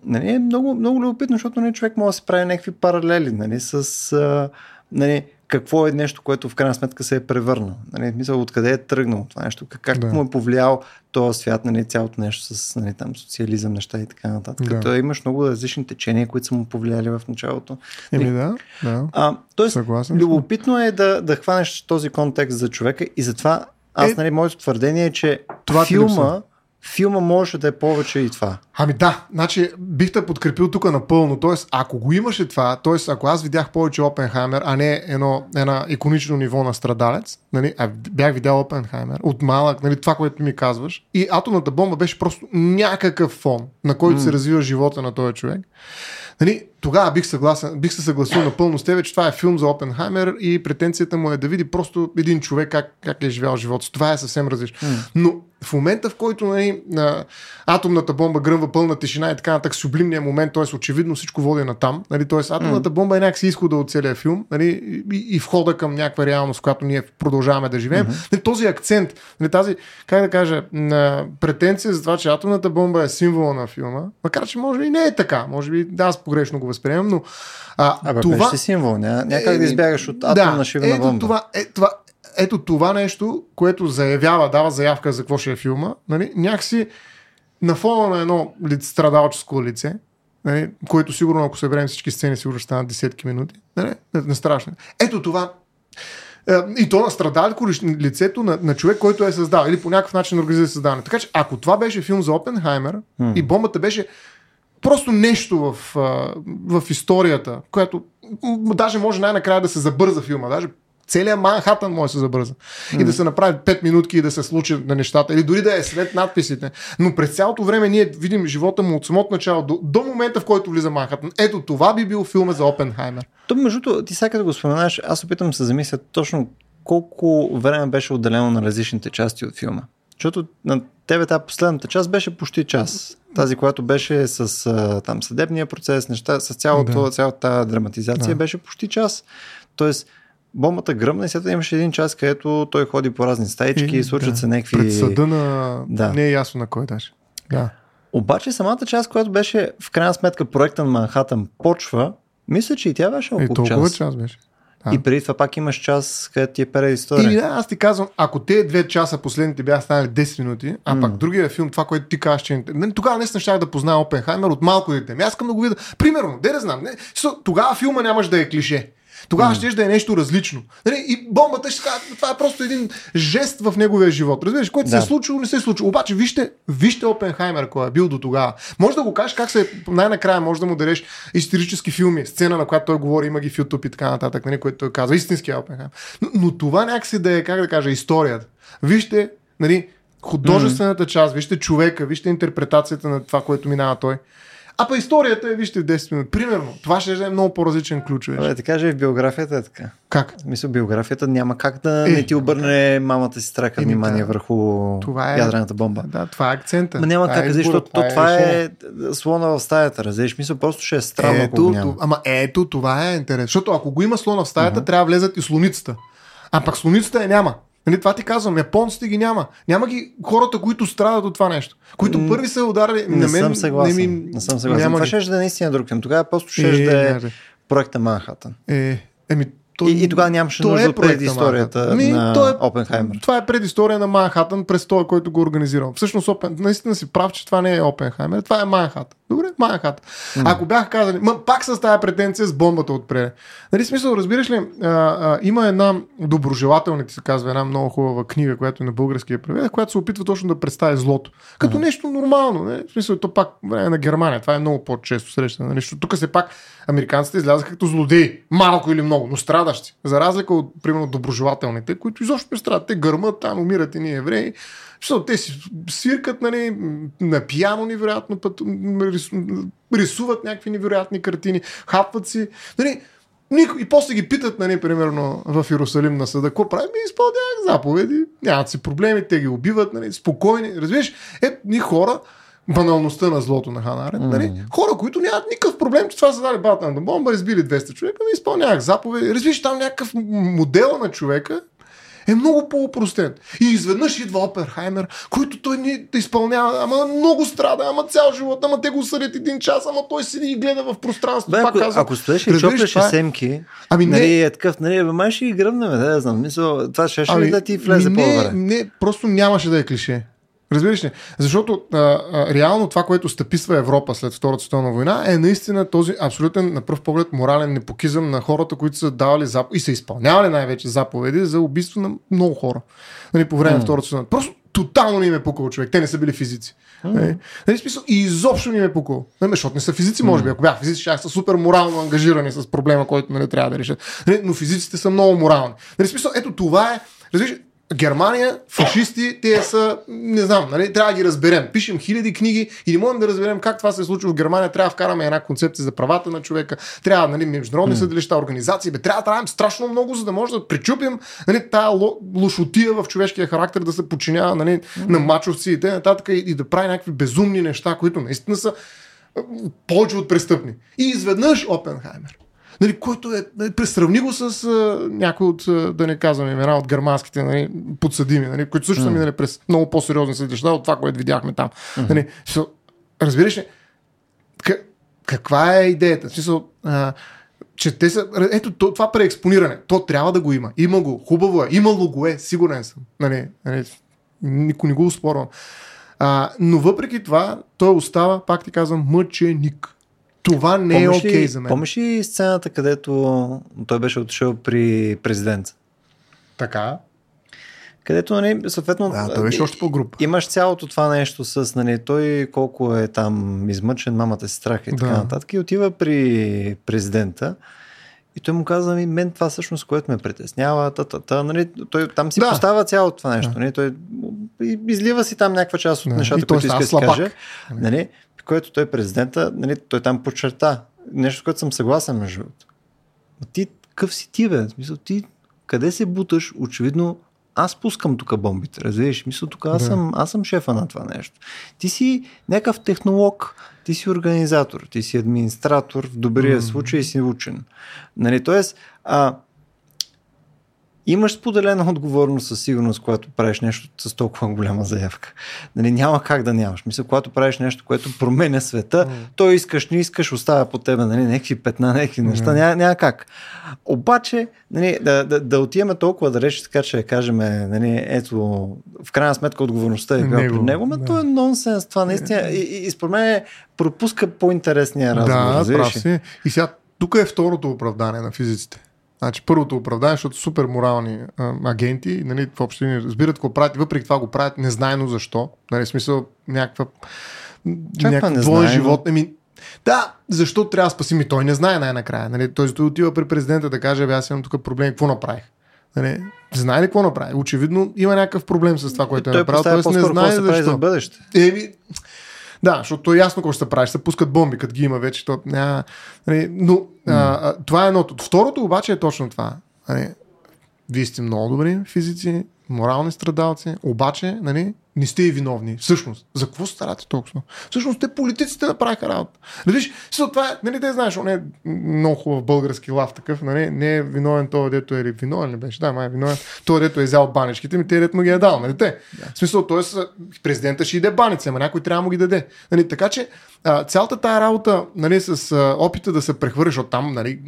Нали, е много, много любопитно, защото нали, човек може да се прави някакви паралели нали, с а, нали, какво е нещо, което в крайна сметка се е превърнал. Нали, мисля, откъде е тръгнал това нещо, как, как да. му е повлиял този свят, нали, цялото нещо с нали, там, социализъм, неща и така нататък. Да. Той имаш много различни течения, които са му повлияли в началото.
Еми да, да.
А, тоест, Съгласен любопитно е да, да хванеш този контекст за човека и затова аз, е, нали, моето твърдение е, че това филма филма може да е повече и това.
Ами да, значи бих те подкрепил тук напълно. Тоест, ако го имаше това, т.е. ако аз видях повече Опенхаймер, а не едно, една иконично ниво на страдалец, нали, а бях видял Опенхаймер от малък, нали, това, което ми казваш, и атомната бомба беше просто някакъв фон, на който mm. се развива живота на този човек. Нали, тогава бих, съгласен, бих се съгласил напълно с тебе, че това е филм за Опенхаймер и претенцията му е да види просто един човек как, как е живял живота. Това е съвсем различно. Mm. Но в момента, в който нали, на атомната бомба гръмва пълна тишина и така нататък, сублимния момент, т.е. очевидно всичко води на там. Нали, т.е. атомната mm. бомба е някакси изхода от целия филм нали, и, и входа към някаква реалност, в която ние продължаваме да живеем. Mm-hmm. Нали, този акцент, нали, тази, как да кажа, на претенция за това, че атомната бомба е символа на филма, макар че може би не е така, може би да, аз погрешно го възприемам, но
а, Абе, това... беше символ, ня, някак е, да избягаш от атомна да, шивена бомба.
Това, е, това, ето това нещо, което заявява, дава заявка за какво ще е филма, нали, някакси на фона на едно страдалческо лице, нали, което сигурно, ако съберем всички сцени, сигурно ще станат десетки минути, нали, не, не страшно. Ето това е, и то на страдалко лицето на, на човек, който е създал или по някакъв начин организира създаване. Така че ако това беше филм за Опенхаймер hmm. и бомбата беше просто нещо в, в историята, което даже може най-накрая да се забърза филма. Даже целият Манхатън може да се забърза. Mm. И да се направи 5 минутки и да се случи на нещата. Или дори да е след надписите. Но през цялото време ние видим живота му от самото начало до, до момента, в който влиза Манхатън. Ето това би бил филма за Опенхаймер.
То, между ти сега да го споменаш, аз опитам се замисля точно колко време беше отделено на различните части от филма. Защото на тебе тази последната част беше почти час. Тази, която беше с там съдебния процес, неща, с цялото, да. цялата драматизация да. беше почти час. Тоест, бомбата гръмна и след имаше един час, където той ходи по разни стаички и случват да. се някакви...
Пред съда на... Да. Не е ясно на кой даже. Да.
Обаче самата част, която беше в крайна сметка проекта на Манхатън почва, мисля, че и тя беше около
е, толкова час. час беше.
Да. И преди това пак имаш час, където ти е пера история.
Или да, аз ти казвам, ако те две часа последните бяха станали 10 минути, а mm. пак другия филм, това, което ти казваш, че е нали, тогава не щях да позная Опенхаймер от малко дете. Ами аз искам да го видя. Примерно, де да знам. Не, тогава филма нямаш да е клише. Тогава mm. ще да е нещо различно. Нали? И бомбата ще каже, това е просто един жест в неговия живот. Разбираш, който да. се е случило, не се е случило. Обаче вижте, вижте Опенхаймер, кой е бил до тогава. Може да го кажеш как се най-накрая може да му дадеш исторически филми, сцена, на която той говори, има ги в YouTube и така нататък, нали, което той казва, истинския Опенхаймер. Но, но това някакси да е, как да кажа, историята. Вижте, нали, художествената част, вижте човека, вижте интерпретацията на това, което минава той. А па историята е, вижте, в 10 минути. Примерно, това ще е много по-различен ключ.
Абе, така же и в биографията е така.
Как?
Мисля, биографията няма как да е, не ти обърне мамата си страка внимание да. върху това е, ядрената бомба.
Да, това е акцента.
Ма няма това как, е защото това, това е, е слона в стаята, разбираш? Мисля, просто ще е странно.
Ето, ако ама ето, това е интересно. Защото ако го има слона в стаята, uh-huh. трябва да влезат и слоницата. А пък слоницата я няма. Нали, това ти казвам, японците ги няма. Няма ги хората, които страдат от това нещо. Които м- първи са ударили.
Не, мен, съм съгласен. Не, ми, не съм съгласен. Няма това ще да е наистина друг към. Тогава просто ще е, да е проекта Манхатън.
Е, еми,
то, и, и тогава нямаше нужда е от предисторията Ми, на то е, Опенхаймер.
Това е предистория на Манхатън през този, който го организирал. Всъщност, Опен, наистина си прав, че това не е Опенхаймер, това е Манхатън. Добре, Манхатън. Mm. Ако бях казали, ма, пак с тази претенция с бомбата отпред. Нали, смисъл, разбираш ли, а, а, има една доброжелателница, се казва, една много хубава книга, която е на българския превед, която се опитва точно да представи злото. Като mm. нещо нормално. Не? В смисъл, то пак време на Германия. Това е много по-често срещано. Нали? Тук се пак американците излязаха като злодеи. Малко или много, но страдащи. За разлика от, примерно, доброжелателните, които изобщо не страдат. Те гърмат, там умират и ние евреи. Защото те си свиркат нали, на пияно невероятно, път, рисуват някакви невероятни картини, хапват си. Нали, и после ги питат, нали, примерно в Иерусалим на съда, какво прави? Ми изпълняват заповеди, нямат си проблеми, те ги убиват, нали, спокойни. Разбираш, е, ни хора, баналността на злото на Ханарен. Mm. Нали? Хора, които нямат никакъв проблем, че това са дали батна бомба, избили 200 човека, ми изпълнявах заповеди. Разбираш, там някакъв модел на човека е много по-опростен. И изведнъж идва Оперхаймер, който той не да изпълнява, ама много страда, ама цял живот, ама те го съдят един час, ама той седи и гледа в пространството.
Бе, ако, казва, ако стоеш и чопляш това... семки, ами не, нали, е такъв, нали, май ще ги гръмнем, да, знам, мисъл, това ще, ще ами, да ти влезе
не, по-добре. Не, просто нямаше да е клише. Разбираш ли? Защото а, а, реално това, което стъписва Европа след Втората световна война, е наистина този абсолютен, на пръв поглед, морален непокизъм на хората, които са давали зап... и са изпълнявали най-вече заповеди за убийство на много хора нали, по време mm. на Втората световна. Просто тотално не им е пукал човек. Те не са били физици. Mm. Нали? нали смисъл, и изобщо не им е пукал. Нали, защото не са физици, може би. Ако бях физици, ще са супер морално ангажирани с проблема, който нали, трябва да решат. Нали, но физиците са много морални. Нали, смисъл, ето това е. Разбираш, Германия, фашисти, те са, не знам, нали, трябва да ги разберем. Пишем хиляди книги и не можем да разберем как това се е случва в Германия. Трябва да вкараме една концепция за правата на човека. Трябва, нали, международни mm. съдилища, организации. Бе, трябва да правим страшно много, за да може да причупим нали, тая лошотия в човешкия характер да се подчинява нали, mm. на мачовци и т.н. И, и да прави някакви безумни неща, които наистина са повече от престъпни. И изведнъж Опенхаймер нали, който е, нали, пресравни го с а, някой от, да не казвам имена, от германските нали, подсъдими, нали, които също mm. са минали през много по-сериозни съдилища от това, което видяхме там. Mm-hmm. Нали, разбираш ли, каква е идеята? Смисъл, а, че те са. Ето това преекспониране. То трябва да го има. Има го. Хубаво е. Имало го е. Сигурен съм. Нали, нали, никой не го успорвам. А, но въпреки това, той остава, пак ти казвам, мъченик. Това не е окей okay за мен.
Помниш ли сцената, където той беше отишъл при президент?
Така.
Където, нали, съответно.
Да, той беше още по-груп.
Имаш цялото това нещо с, нали, той колко е там измъчен, мамата си страха и така да. нататък. И отива при президента. И той му каза, ми, мен това всъщност, което ме притеснява, та, та, та, нали, той там си да. поставя цялото това нещо. Да. Нали, той излива си там някаква част от да. нещата, които иска да си каже. Нали, което той президента, нали, той там подчерта. Нещо, което съм съгласен между другото. Ти какъв си ти, бе? Смисъл, ти къде се буташ? Очевидно, аз пускам тук бомбите, разбираш? Мисля, тук аз, да. съм, аз съм шефа на това нещо. Ти си някакъв технолог, ти си организатор, ти си администратор, в добрия mm. случай си учен. Нали, тоест, а, имаш споделена отговорност със сигурност, когато правиш нещо с толкова голяма заявка. Нали, няма как да нямаш. Мисля, когато правиш нещо, което променя света, mm. то искаш, не искаш, оставя по тебе нали, някакви петна, някакви неща. Mm. Няма, няма как. Обаче, нали, да, да, да отиваме толкова да речи, така че кажем, нали, ето, в крайна сметка отговорността е била при него, но да. то е нонсенс. Това наистина. И, и, и според мен пропуска по-интересния разговор.
Да, прав си. И сега тук е второто оправдание на физиците. Значи, първото оправдание, защото супер морални а, агенти, нали, въобще не разбират какво правят въпреки това го правят незнайно защо. Нали, в смисъл някаква някакъв двоен живот. Ами, да, защо трябва да спасим и той не знае най-накрая. Нали? Той отива при президента да каже, аз имам тук проблем, какво направих? Нали? Знае ли какво направи? Очевидно има някакъв проблем с това, което е направил. Тоест не знае защо. За бъдеще. Еми, да, защото то е ясно какво ще се прави. Ще се пускат бомби, като ги има вече. То, няма, нали, но а, това е едното. Второто обаче е точно това. Нали, вие сте много добри физици, морални страдалци, обаче нали, не сте и виновни. Всъщност, за какво старате толкова? Всъщност, те политиците направиха работа. Виж, това е, нали, те знаеш, он е много хубав български лав такъв, нали, не е виновен той, дето е виновен ли беше? Да, май е виновен. Той, дето е взял баничките, ми те дето му ги е дал, нали те? Да. В смисъл, т.е. президента ще иде баница, ама някой трябва да му ги даде. Нали, така че, а, цялата тази работа нали, с а, опита да се прехвърляш от там, нали,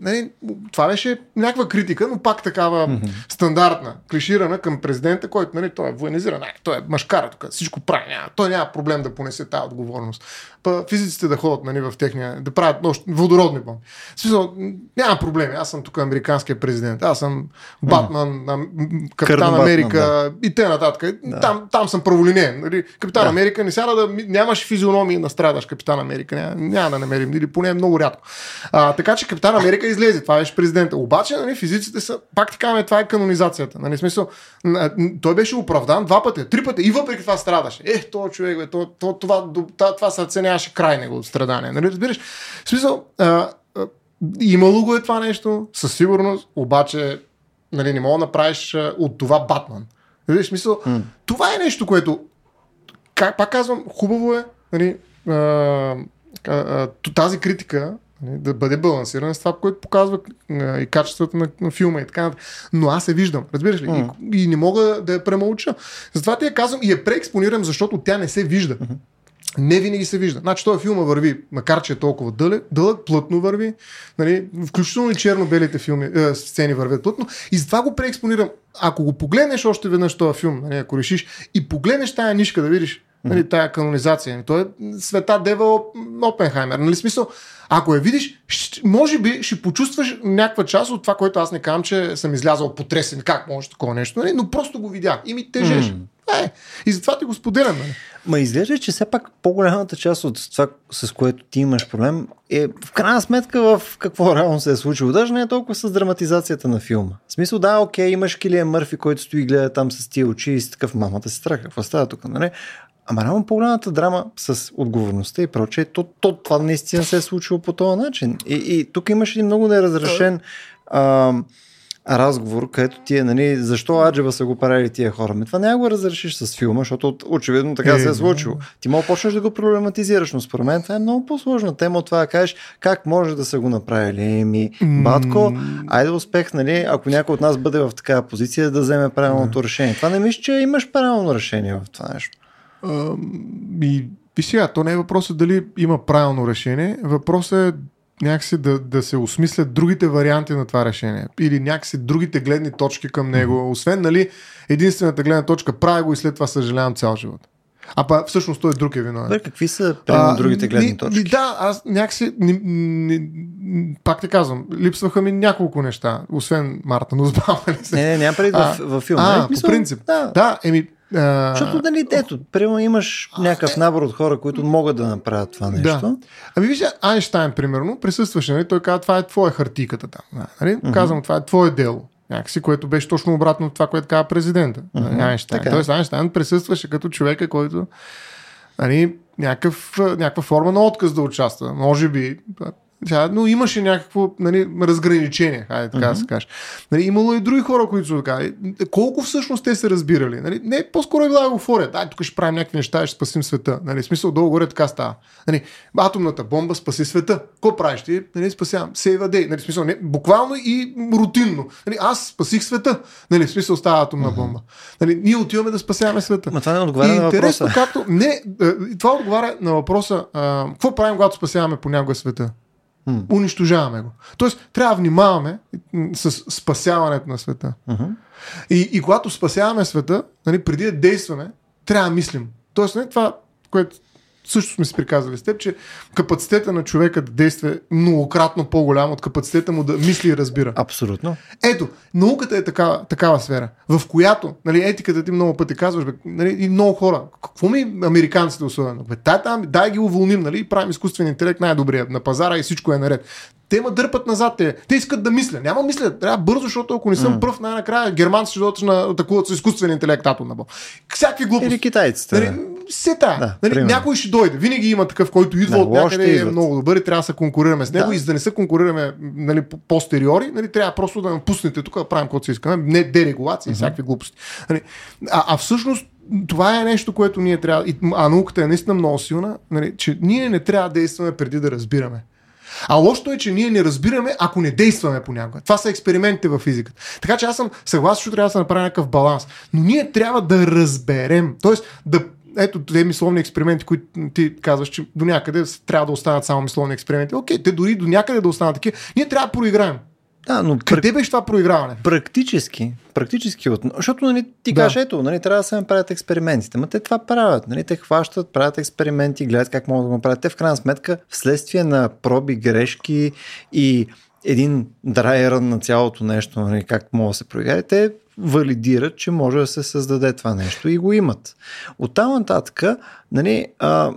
нали, това беше някаква критика, но пак такава mm-hmm. стандартна, клиширана към президента, който нали, той е военизиран, той е мъжкара тук, всичко прави, няма, той няма проблем да понесе тази отговорност. Па физиците да ходят нали, в техния, да правят нощ, водородни бомби. Смисъл, няма проблеми, аз съм тук американския президент, аз съм Батман, mm. Капитан Кърно Америка Батман, да. и те нататък. Да. Там, там съм праволинен. Нали? Капитан да. Америка не сяда да нямаш физиономии на страдаш Капитан Америка. Няма, няма да намерим, или поне много рядко. А, така че Капитан Америка излезе, това беше президента. Обаче нали, физиците са, пак така, това е канонизацията. Нали, смисъл, той беше оправдан два пъти, три пъти и въпреки това страдаше. Ех, то човек, бе, то, то, това, това, това сърце нямаше край него страдание. Нали, разбираш? В смисъл, а, а, имало го е това нещо, със сигурност, обаче нали, не мога да направиш а, от това Батман. Нали, в смисъл, mm. това е нещо, което, как, пак казвам, хубаво е нали, а, а, тази критика да бъде балансиран с това, което показва и качеството на, на филма и така Но аз се виждам, разбираш ли? Mm. И, и не мога да я премълча. Затова ти я казвам и я преекспонирам, защото тя не се вижда. Mm-hmm. Не винаги се вижда. Значи този филма върви, макар че е толкова дълъг, дълъг плътно върви, нали, включително и черно-белите филми, е, сцени вървят плътно и затова го преекспонирам. Ако го погледнеш още веднъж този филм, нали, ако решиш и погледнеш тая нишка да видиш нали, тая канонизация, той е света Дева Опенхаймер. Нали, смисъл, ако я видиш, може би ще почувстваш някаква част от това, което аз не казвам, че съм излязал потресен. Как може такова нещо? Нали? Но просто го видях и ми тежеш. Mm. Е, и затова ти го споделям. Нали?
Ма изглежда, че все пак по-голямата част от това, с което ти имаш проблем, е в крайна сметка в какво реално се е случило. Даже не е толкова с драматизацията на филма. В смисъл, да, окей, имаш Килиан Мърфи, който стои и гледа там с тия очи и с такъв мамата си страха. Какво става тук, нали? Ама реално по-голямата драма с отговорността и прочее, то, то, това наистина се е случило по този начин. И, и тук имаш един много неразрешен а, разговор, където ти е, нали, защо Аджева са го правили тия хора? Ме това няма го разрешиш с филма, защото очевидно така е, се е случило. Ти мога почнеш да го проблематизираш, но според мен това е много по-сложна тема от това да кажеш как може да са го направили. Еми, батко, айде успех, нали, ако някой от нас бъде в такава позиция да вземе правилното решение. Това не мисля, че имаш правилно решение в това нещо.
И, и сега, то не е въпросът дали има правилно решение, въпросът е някакси да, да се осмислят другите варианти на това решение или някакси другите гледни точки към него, освен нали, единствената гледна точка, правя го и след това съжалявам цял живот. А па всъщност той друг е виновен.
Да, какви са примерно другите гледни ни, точки?
Ни, да, аз някакси, ни, ни, пак те казвам, липсваха ми няколко неща, освен Марта Нузбал.
Нали не, не, няма преди в, в филма. А,
нали? по принцип. Да, да еми,
а... Защото, нали, ето, примерно имаш някакъв набор от хора, които могат да направят това нещо. Да.
Ами виж, Айнштайн, примерно, присъстваше, нали, той каза, това е твоя хартиката там. Нали? Uh-huh. Казвам, това е твое дело. Някакси, което беше точно обратно от това, което каза президента. Uh-huh. Айнштайн. Така. Тоест, Айнштайн присъстваше като човека, който нали, някакъв, някаква форма на отказ да участва. Може би, но имаше някакво нали, разграничение, хайде така mm-hmm. да се каже. Нали, имало и други хора, които са така. Колко всъщност те се разбирали? Нали, не, по-скоро е била еуфория. Дай, тук ще правим някакви неща и ще спасим света. Нали, смисъл, долу-горе така става. Нали, атомната бомба спаси света. Какво правиш ти? Нали, спасявам. A day. Нали, смисъл, не, буквално и рутинно. Нали, аз спасих света. Нали, смисъл става атомна mm-hmm. бомба. Нали, ние отиваме да спасяваме света.
Ма това не отговаря и на въпроса.
Както, не, това отговаря на въпроса. А, какво правим, когато спасяваме понякога света? Mm. Унищожаваме го. Тоест, трябва да внимаваме с спасяването на света. Mm-hmm. И, и когато спасяваме света, нали, преди да действаме, трябва да мислим. Тоест, нали, това, което също сме си приказали с теб, че капацитета на човека да действа е многократно по-голям от капацитета му да мисли и разбира.
Абсолютно.
Ето, науката е такава, такава сфера, в която, нали, етиката ти много пъти казваш, бе, нали, и много хора, какво ми американците особено? Бе, дай, там, дай ги уволним, нали, и правим изкуствен интелект най-добрия на пазара и всичко е наред. Те ма дърпат назад. Те, те искат да мисля. Няма мисля. Трябва бързо, защото ако не съм mm. пръв, най-накрая германци ще дойдат на атакуват с изкуствен интелект атом на бомба. Всякакви глупости.
Или китайците.
Нали, се та. Да, нали, някой ще дойде. Винаги има такъв, който идва да, от някъде и е много добър и трябва да се конкурираме с него. Да. И за да не се конкурираме нали, постериори, нали, трябва просто да напуснете тук да правим каквото си искаме. Не дерегулация mm-hmm. и всякакви глупости. Нали, а, а всъщност това е нещо, което ние трябва. А науката е наистина много силна, нали, че ние не трябва да действаме преди да разбираме. А лошото е, че ние не разбираме, ако не действаме понякога. Това са експериментите в физиката. Така че аз съм съгласен, че трябва да се направи някакъв баланс. Но ние трябва да разберем. Тоест да ето тези мисловни експерименти, които ти казваш, че до някъде трябва да останат само мисловни експерименти. Окей, те дори до някъде да останат такива. Ние трябва да проиграем.
Да, но
Къде беше това проиграване?
Практически. Практически. От... Защото нали, ти да. кажеш, ето, нали, трябва да се направят експериментите. Ма те това правят. Нали, те хващат, правят експерименти, гледат как могат да го правят. Те в крайна сметка, вследствие на проби, грешки и един драйер на цялото нещо, нали, как може да се проиграе, те валидират, че може да се създаде това нещо и го имат. От там нататък, нали, а,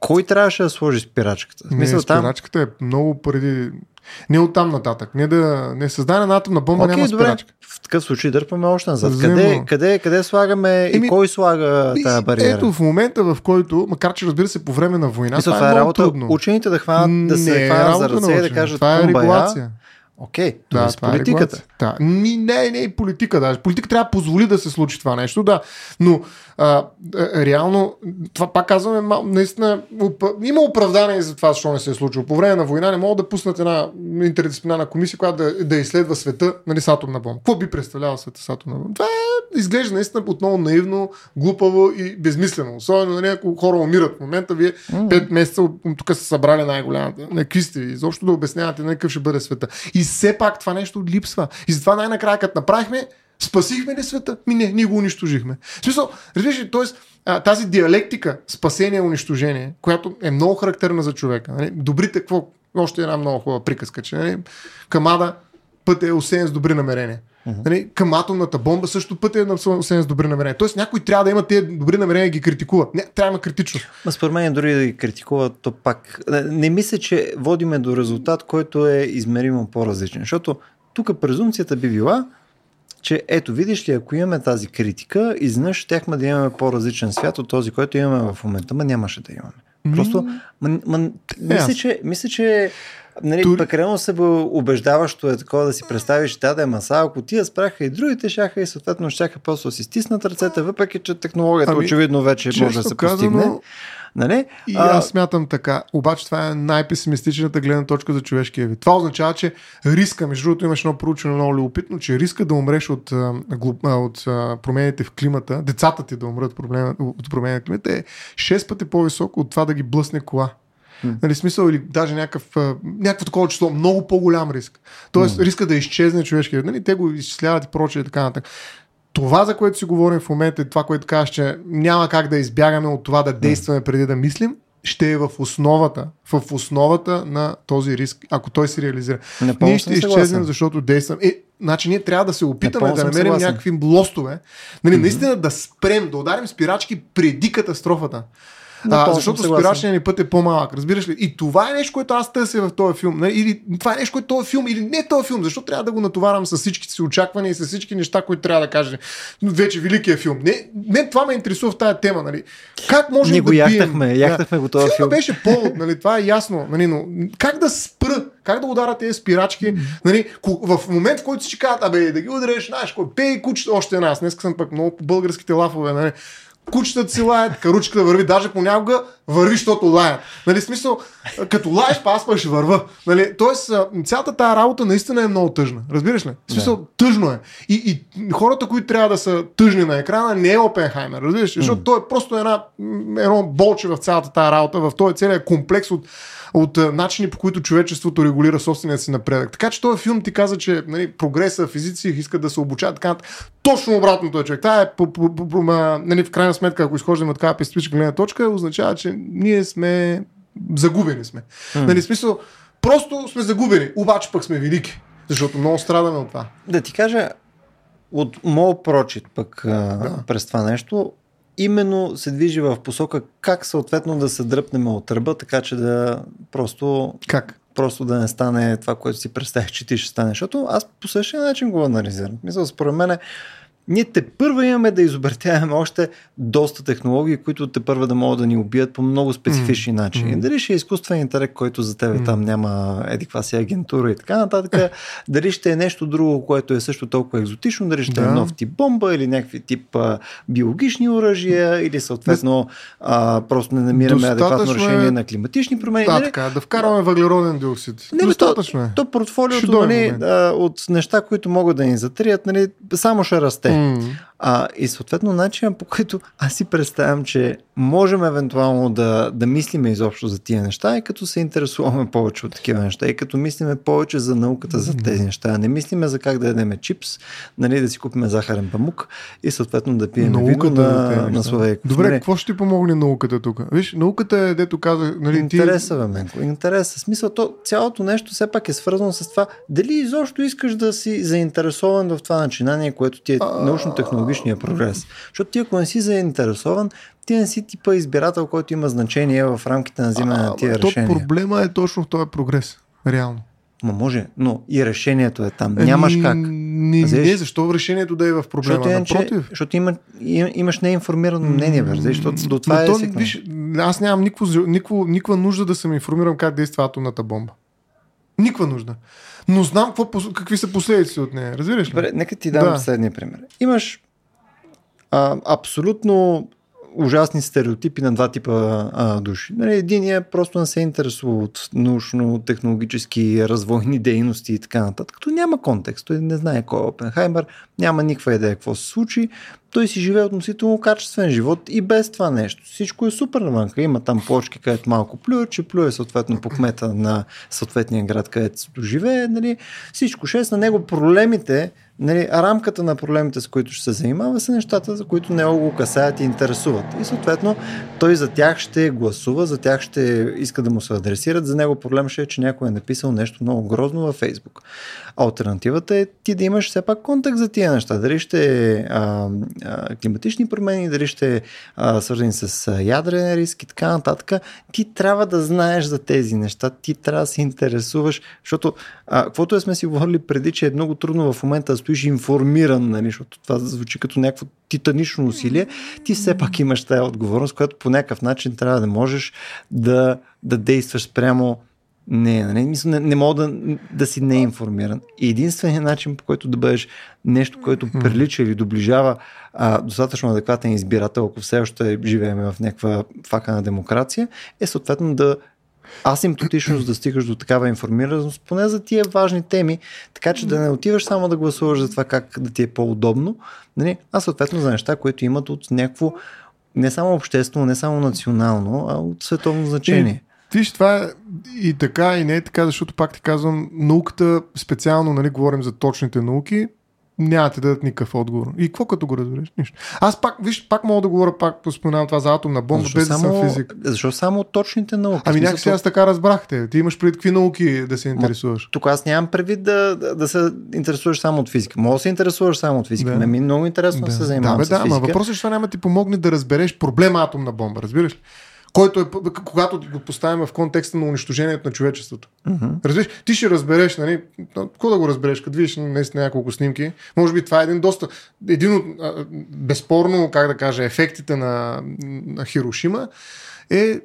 кой трябваше да сложи спирачката?
Не, спирачката там... е много преди не от там нататък. Не да не създаде на атомна бомба, okay, няма добре. спирачка.
В такъв случай дърпаме още назад. Къде, къде, къде слагаме Еми, и кой слага тази бариера?
Ето в момента, в който, макар че разбира се по време на война, Мисля, това, е, е работа, трудно.
Учените да хванат, да се хванат за ръце и да кажат
това е регулация.
Окей, okay, да, това е политиката. Е
да. Ми, не, не е политика даже. Политика трябва да позволи да се случи това нещо, да. Но а, реално, това пак казваме, наистина има оправдание за това, защо не се е случило. По време на война не могат да пуснат една интердисциплинарна комисия, която да, да изследва света нали, с атомна бомба. Какво би представлявал света с атомна бомба? Това е, изглежда наистина отново наивно, глупаво и безмислено. Особено нали, ако хора умират в момента, вие пет месеца тук са събрали най-голямата. На какви сте? Изобщо да обяснявате нали, какъв ще бъде света. И все пак това нещо липсва. И затова най-накрая, като направихме, Спасихме ли света? Ми не, ние го унищожихме. В смисъл, разбираш ли, т.е. тази диалектика, спасение, унищожение, която е много характерна за човека. Нали? Добрите, какво? Още една много хубава приказка, че нали? Камада път е осеян с добри намерения. Uh-huh. Нали, към атомната бомба също път е осеян с добри намерения. Тоест някой трябва да има тези добри намерения и ги критикува. Не, трябва да има критичност.
Ма според мен дори да ги критикува, то пак. Не, не мисля, че водиме до резултат, който е измеримо по-различен. Защото тук презумцията би била, че ето, видиш ли, ако имаме тази критика, изведнъж щяхме да имаме по-различен свят от този, който имаме в момента, ма нямаше да имаме. Просто, ма, ма, мисля, че, мисля, че Нали, Тур... прекалено се убеждаващо е такова да си представиш, да, да е маса, ако тия спряха и другите шаха и съответно щяха просто да си стиснат ръцете, въпреки че технологията ами, очевидно вече може да се казано, постигне. Нали?
И а... аз смятам така. Обаче това е най-песимистичната гледна точка за човешкия вид. Това означава, че риска, между другото имаш едно проучване много любопитно, че риска да умреш от, от промените в климата, децата ти да умрат от промените в климата е 6 пъти по-високо от това да ги блъсне кола. Mm. Нали, смисъл или даже някакъв, някакво такова число, много по-голям риск. Тоест mm. риска да изчезне човешкия. Нали, те го изчисляват и прочее и така нататък това, за което си говорим в момента, това, което казваш, че няма как да избягаме от това да действаме преди да мислим, ще е в основата, в основата на този риск, ако той се реализира. Непълно ние ще изчезнем, защото действаме. Е, значи ние трябва да се опитаме Непълно да намерим съгласен. някакви лостове, нали, mm-hmm. наистина да спрем, да ударим спирачки преди катастрофата. А, защото спирачният ни път е по-малък, разбираш ли? И това е нещо, което аз търся в този филм. Не? Или това е нещо, което този филм, или не този филм, защо трябва да го натоварвам с всичките си очаквания и с всички неща, които трябва да кажа. Вече великия филм. Не, не това ме интересува в тази тема. Нали? Как може
да го яхтахме, бием? яхтахме го този филм.
беше повод, нали? това е ясно. Нали? Но как да спра как да ударят тези спирачки? Нали, в момент, в който си казват, абе, да ги удареш, знаеш, кой пей кучета, още. Аз днес съм пък много по българските лафове. Нали кучетата си лаят, каручката върви, даже понякога върви, защото лаят. Нали, смисъл, като лаеш, па аз па ще върва. Нали, тоест, цялата тази работа наистина е много тъжна. Разбираш ли? В смисъл, yeah. тъжно е. И, и хората, които трябва да са тъжни на екрана, не е Опенхаймер. Разбираш? Защото mm. той е просто една, едно болче в цялата тази работа, в този целият комплекс от от начини по които човечеството регулира собствения си напредък. Така че този филм ти каза, че нали, прогреса, физици искат да се обучават така. Точно обратното е човек. Това е по, по, по, по, нали, в крайна крайна сметка, ако изхождаме от такава пестичка гледна точка, означава, че ние сме загубени сме. Mm. Нали, смисъл, просто сме загубени, обаче пък сме велики, защото много страдаме от това.
Да ти кажа, от моят прочит пък да. през това нещо, именно се движи в посока как съответно да се дръпнем от ръба, така че да просто...
Как?
Просто да не стане това, което си представих, че ти ще стане. Защото аз по същия начин го анализирам. Мисля, според мен ние те първа имаме да изобретяваме още доста технологии, които те първа да могат да ни убият по много специфични mm. начини. Mm. Дали ще е изкуствен интелект, който за тебе mm. там няма едиква си агентура и така нататък. дали ще е нещо друго, което е също толкова екзотично, дали ще е да. е нов тип бомба или някакви тип а, биологични оръжия или съответно а, просто не намираме Достатъчно адекватно решение е... на климатични промени.
Да, нали? така, да вкарваме въглероден диоксид. Не,
Достатъчно то, е. То портфолиото нали, а, от неща, които могат да ни затрият, нали, само ще расте. Mm. 嗯。А, и съответно начинът по който аз си представям, че можем евентуално да, да мислиме изобщо за тия неща и като се интересуваме повече от такива неща и като мислиме повече за науката за тези неща. Не мислиме за как да ядеме чипс, нали, да си купиме захарен памук и съответно да пием вино на, на, на своя
Добре, нали? какво ще ти помогне науката тук? Виж, науката е, дето каза... Нали,
интереса, бе, Менко. Интереса. Смисъл, то, цялото нещо все пак е свързано с това дали изобщо искаш да си заинтересован в това начинание, което ти е научно-технологичния прогрес. Защото ти ако не си заинтересован, ти не си типа избирател, който има значение в рамките на взимане на тия
то
решения.
проблема е точно в този прогрес. Реално.
Ма може, но и решението е там. Нямаш как.
Не, не, защо решението да е в проблема?
Защото, Напротив. защото има, имаш неинформирано мнение, бе, защото до това
но е то, виж, Аз нямам никаква, никаква, никаква нужда да съм информиран как действа атомната бомба. Никаква нужда. Но знам какво, какви са последици от нея. Разбираш ли?
Добре, нека ти дам да. следния пример. Имаш а, абсолютно ужасни стереотипи на два типа а, души. Нали, Единият просто не се интересува от научно-технологически развойни дейности и така нататък. Като няма контекст, той не знае кой е Опенхаймер, няма никаква идея какво се случи, той си живее относително качествен живот и без това нещо. Всичко е супер навънка. Има там плочки, където малко плюе, че плюе съответно по кмета на съответния град, където живее. Нали. Всичко 6 на него проблемите нали, рамката на проблемите, с които ще се занимава, са нещата, за които не го касаят и интересуват. И съответно той за тях ще гласува, за тях ще иска да му се адресират. За него проблем ще е, че някой е написал нещо много грозно във Фейсбук. Альтернативата е ти да имаш все пак контакт за тия неща. Дали ще е климатични промени, дали ще е свързани с ядрен риск и така нататък. Ти трябва да знаеш за тези неща, ти трябва да се интересуваш, защото а, каквото е сме си говорили преди, че е много трудно в момента да стоиш информиран, нали, защото това звучи като някакво титанично усилие, ти все пак имаш тази отговорност, която по някакъв начин трябва да можеш да, да действаш спрямо не, не, не, не, не мога да, да си неинформиран. И единственият начин, по който да бъдеш нещо, което прилича или доближава а, достатъчно адекватен избирател, ако все още живеем в някаква фака на демокрация, е съответно да асимптотичност да стигаш до такава информираност, поне за тия важни теми, така че да не отиваш само да гласуваш за това как да ти е по-удобно, нали? а съответно за неща, които имат от някакво не само обществено, не само национално, а от световно значение.
Виж, това е и така, и не е така, защото пак ти казвам, науката, специално, нали, говорим за точните науки, няма да дадат никакъв отговор. И какво като го разбереш? Нищо. Аз пак, виж, пак мога да говоря, пак споменавам това за атомна бомба, защо без само, да съм физик.
Защо само точните науки?
Ами някакси аз така разбрах те. Ти имаш пред какви науки да се интересуваш?
тук аз нямам предвид да, да, да, се интересуваш само от физика. Мога да се интересуваш само от физика. Да. Ме ми много интересно да, да се занимавам да, бе, с физика.
Да, въпросът е, че това няма ти помогне да разбереш проблема атомна бомба, разбираш ли? Който е, когато го поставим в контекста на унищожението на човечеството. Uh-huh. Разбираш, ти ще разбереш, нали, какво да го разбереш, като видиш наистина няколко снимки, може би това е един доста, един от, безспорно, как да кажа, ефектите на, на Хирошима е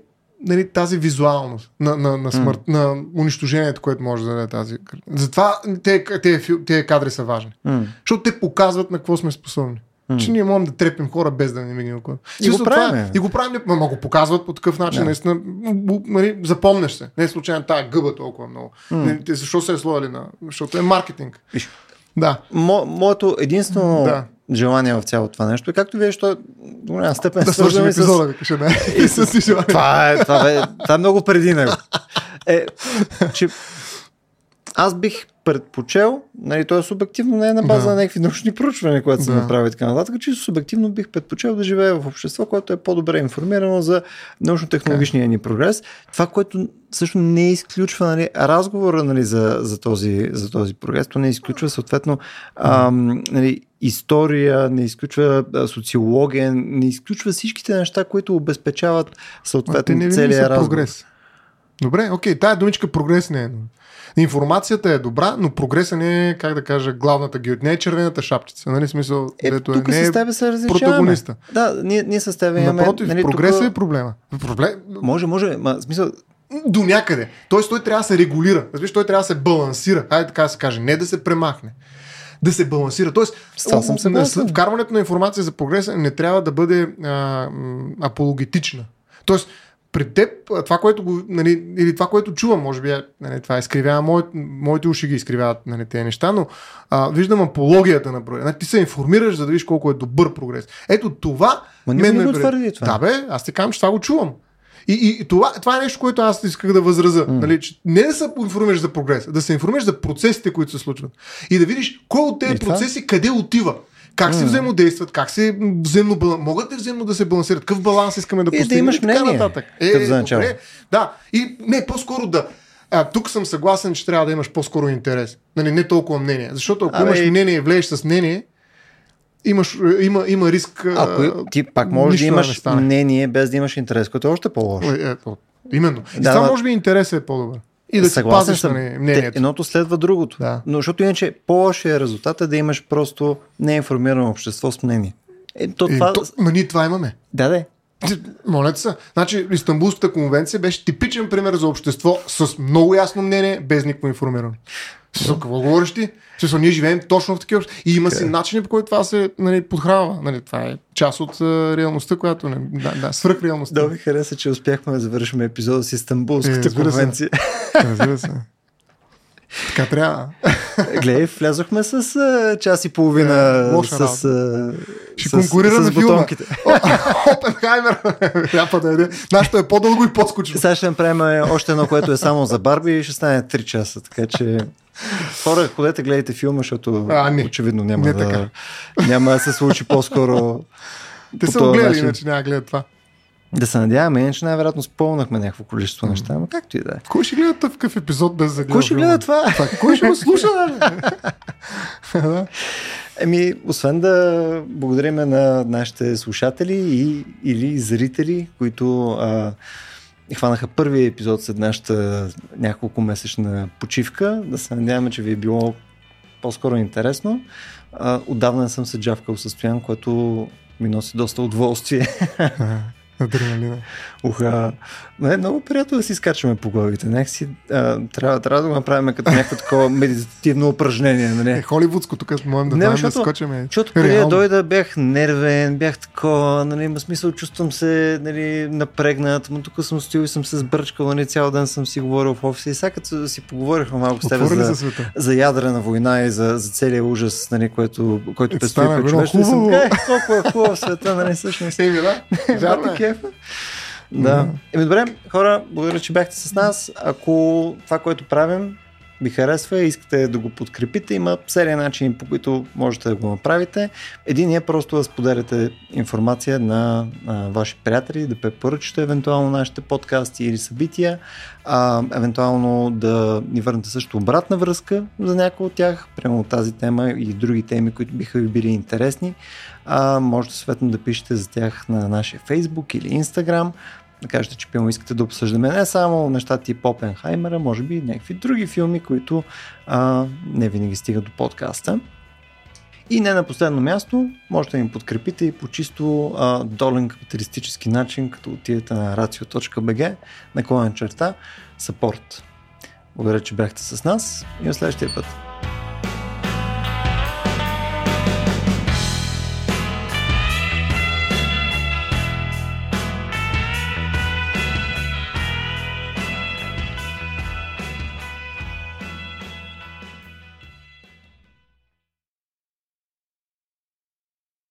нали, тази визуалност на, на, на смърт, mm. на унищожението, което може да даде тази. Затова тези кадри са важни. Mm. Защото те показват на какво сме способни. Mm. Че ние можем да трепим хора без да не видим какво.
И го правим.
Това, и го правим, но го показват по такъв начин. Yeah. Наистина, нали, запомнеш се. Не е случайно тая гъба толкова много. Mm. Не, защо се е сложили на... Защото е маркетинг. Виж. Да.
Мо, моето единствено да. желание в цялото това нещо е както вие, що до голяма степен
да свършим епизода, с... Каже, не.
и с... това, е, това, е, това е много преди него. Е, че аз бих предпочел, нали, то е субективно, не е на база да. на някакви научни проучвания, които са да. направи така нататък, чисто субективно бих предпочел да живея в общество, което е по-добре информирано за научно-технологичния ни прогрес. Това, което също не изключва нали, разговора нали, за, за, този, за този прогрес, то не изключва съответно ам, нали, история, не изключва социология, не изключва всичките неща, които обезпечават съответно целият разговор. Прогрес.
Добре, окей, тая думичка прогрес не е. Информацията е добра, но прогреса не е, как да кажа, главната гео... Не е червената шапчица, нали? Смисъл,
е,
дето
тук
е, не
с тебе се различаваме.
протагониста.
Да, ние, ние с тебе имаме...
Напротив,
нали,
прогреса
тук...
е проблема. Проблем...
Може, може, ма, смисъл,
до някъде. Тоест той трябва да се регулира. Разбираш, той трябва да се балансира. Хайде така да се каже. Не да се премахне. Да се балансира. Тоест,
съм съгласен.
вкарването на информация за прогреса не трябва да бъде а, апологетична. Тоест, пред теб, това, което го, нали, или това, което чувам, може би, нали, това изкривява, мои, моите уши ги изкривяват нали, тези неща, но а, виждам апологията на прогрес. Нали, ти се информираш, за да видиш колко е добър прогрес. Ето това.
Ма не мен го твърди това.
Да, бе, аз ти казвам, че това го чувам. И, и това, това е нещо, което аз исках да възраза. Mm. Нали, че не да се информираш за прогрес, да се информираш за процесите, които се случват. И да видиш кой от тези процеси къде отива. Как си взаимодействат, как се взаимно. Могат ли взаимно да се балансират? Какъв баланс искаме да постигнем?
И да имаш мнение. Нататък.
Е, добре, да. И не, по-скоро да. А, тук съм съгласен, че трябва да имаш по-скоро интерес. Нали, не толкова мнение. Защото ако а, имаш мнение и влезеш с мнение, имаш, има, има риск.
Ако ти пак можеш да имаш да мнение без да имаш интерес, което е още по-лошо.
Е, е, именно. И да, това може би интересът е по-добър. И да Съгласен си пазиш. Нали, мнението.
Едното следва другото. Да. Но защото иначе по-лошия резултат е да имаш просто неинформирано общество с мнение.
Е, то, това... е, то, ма ние това имаме.
Да, да.
Моля се. Значи, Истанбулската конвенция беше типичен пример за общество с много ясно мнение, без никакво информиране. С какво говориш ти? Смисъл, ние живеем точно в такива. И има си начини, по който това се нали, подхранва. Нали, това е част от uh, реалността, която. Нали, да, да, свръх реалността.
Да, ми хареса, че успяхме да завършим епизода с Истанбулската е, конвенция.
Разбира се. Така трябва.
Гледай, влязохме с uh, час и половина. Е, лоша с, uh,
Ще с, конкурираме с, с бутонките. Опенхаймер. да е. Нашето е по-дълго и по-скучно.
Сега ще направим още едно, което е само за Барби и ще стане 3 часа. Така че Хора, ходете, гледайте филма, защото а, не. очевидно няма, не да, така. няма да се случи по-скоро.
Те са гледали, иначе няма гледат това.
Да се надяваме, иначе най-вероятно спълнахме някакво количество mm. неща, но както и да е.
Кой ще гледа такъв епизод без да
Кой ще гледа това?
това? Кой ще го слуша?
Еми, освен да благодариме на нашите слушатели и, или зрители, които а, хванаха първи епизод след нашата няколко месечна почивка. Да се надяваме, че ви е било по-скоро интересно. А, отдавна съм се джавкал състоян, което ми носи доста удоволствие.
Адреналина.
Уха. Не, е много приятно да си скачаме по главите. Някакси, а, трябва, трябва да го направим като някакво такова медитативно упражнение. Нали?
Е, холивудско тук можем да, не, защото, да скочим.
Защото преди да дойда бях нервен, бях такова, нали, има смисъл, чувствам се нали, напрегнат, но тук съм стоил и съм се сбърчкал, нали, цял ден съм си говорил в офиса и сега като си поговорихме малко с теб за, за, за ядрена война и за, за целия ужас, нали, който, който е, предстои пред човечеството. Съм, е, колко е хубав света, нали, всъщност.
Еми, да, вярно е.
Да. Еми добре, хора, благодаря, че бяхте с нас. Ако това, което правим, ви харесва и искате да го подкрепите, има серия начини, по които можете да го направите. Един е просто да споделяте информация на а, ваши приятели, да препоръчате евентуално нашите подкасти или събития, а, евентуално да ни върнете също обратна връзка за някои от тях, прямо тази тема и други теми, които биха ви били интересни. А, можете съответно да пишете за тях на нашия Facebook или Instagram да кажете, че пилно искате да обсъждаме не само неща тип Опенхаймера, може би и някакви други филми, които а, не винаги стигат до подкаста. И не на последно място, можете да ни подкрепите и по чисто а, долен капиталистически начин, като отидете на racio.bg, наклонен черта, support. Благодаря, че бяхте с нас и до следващия път.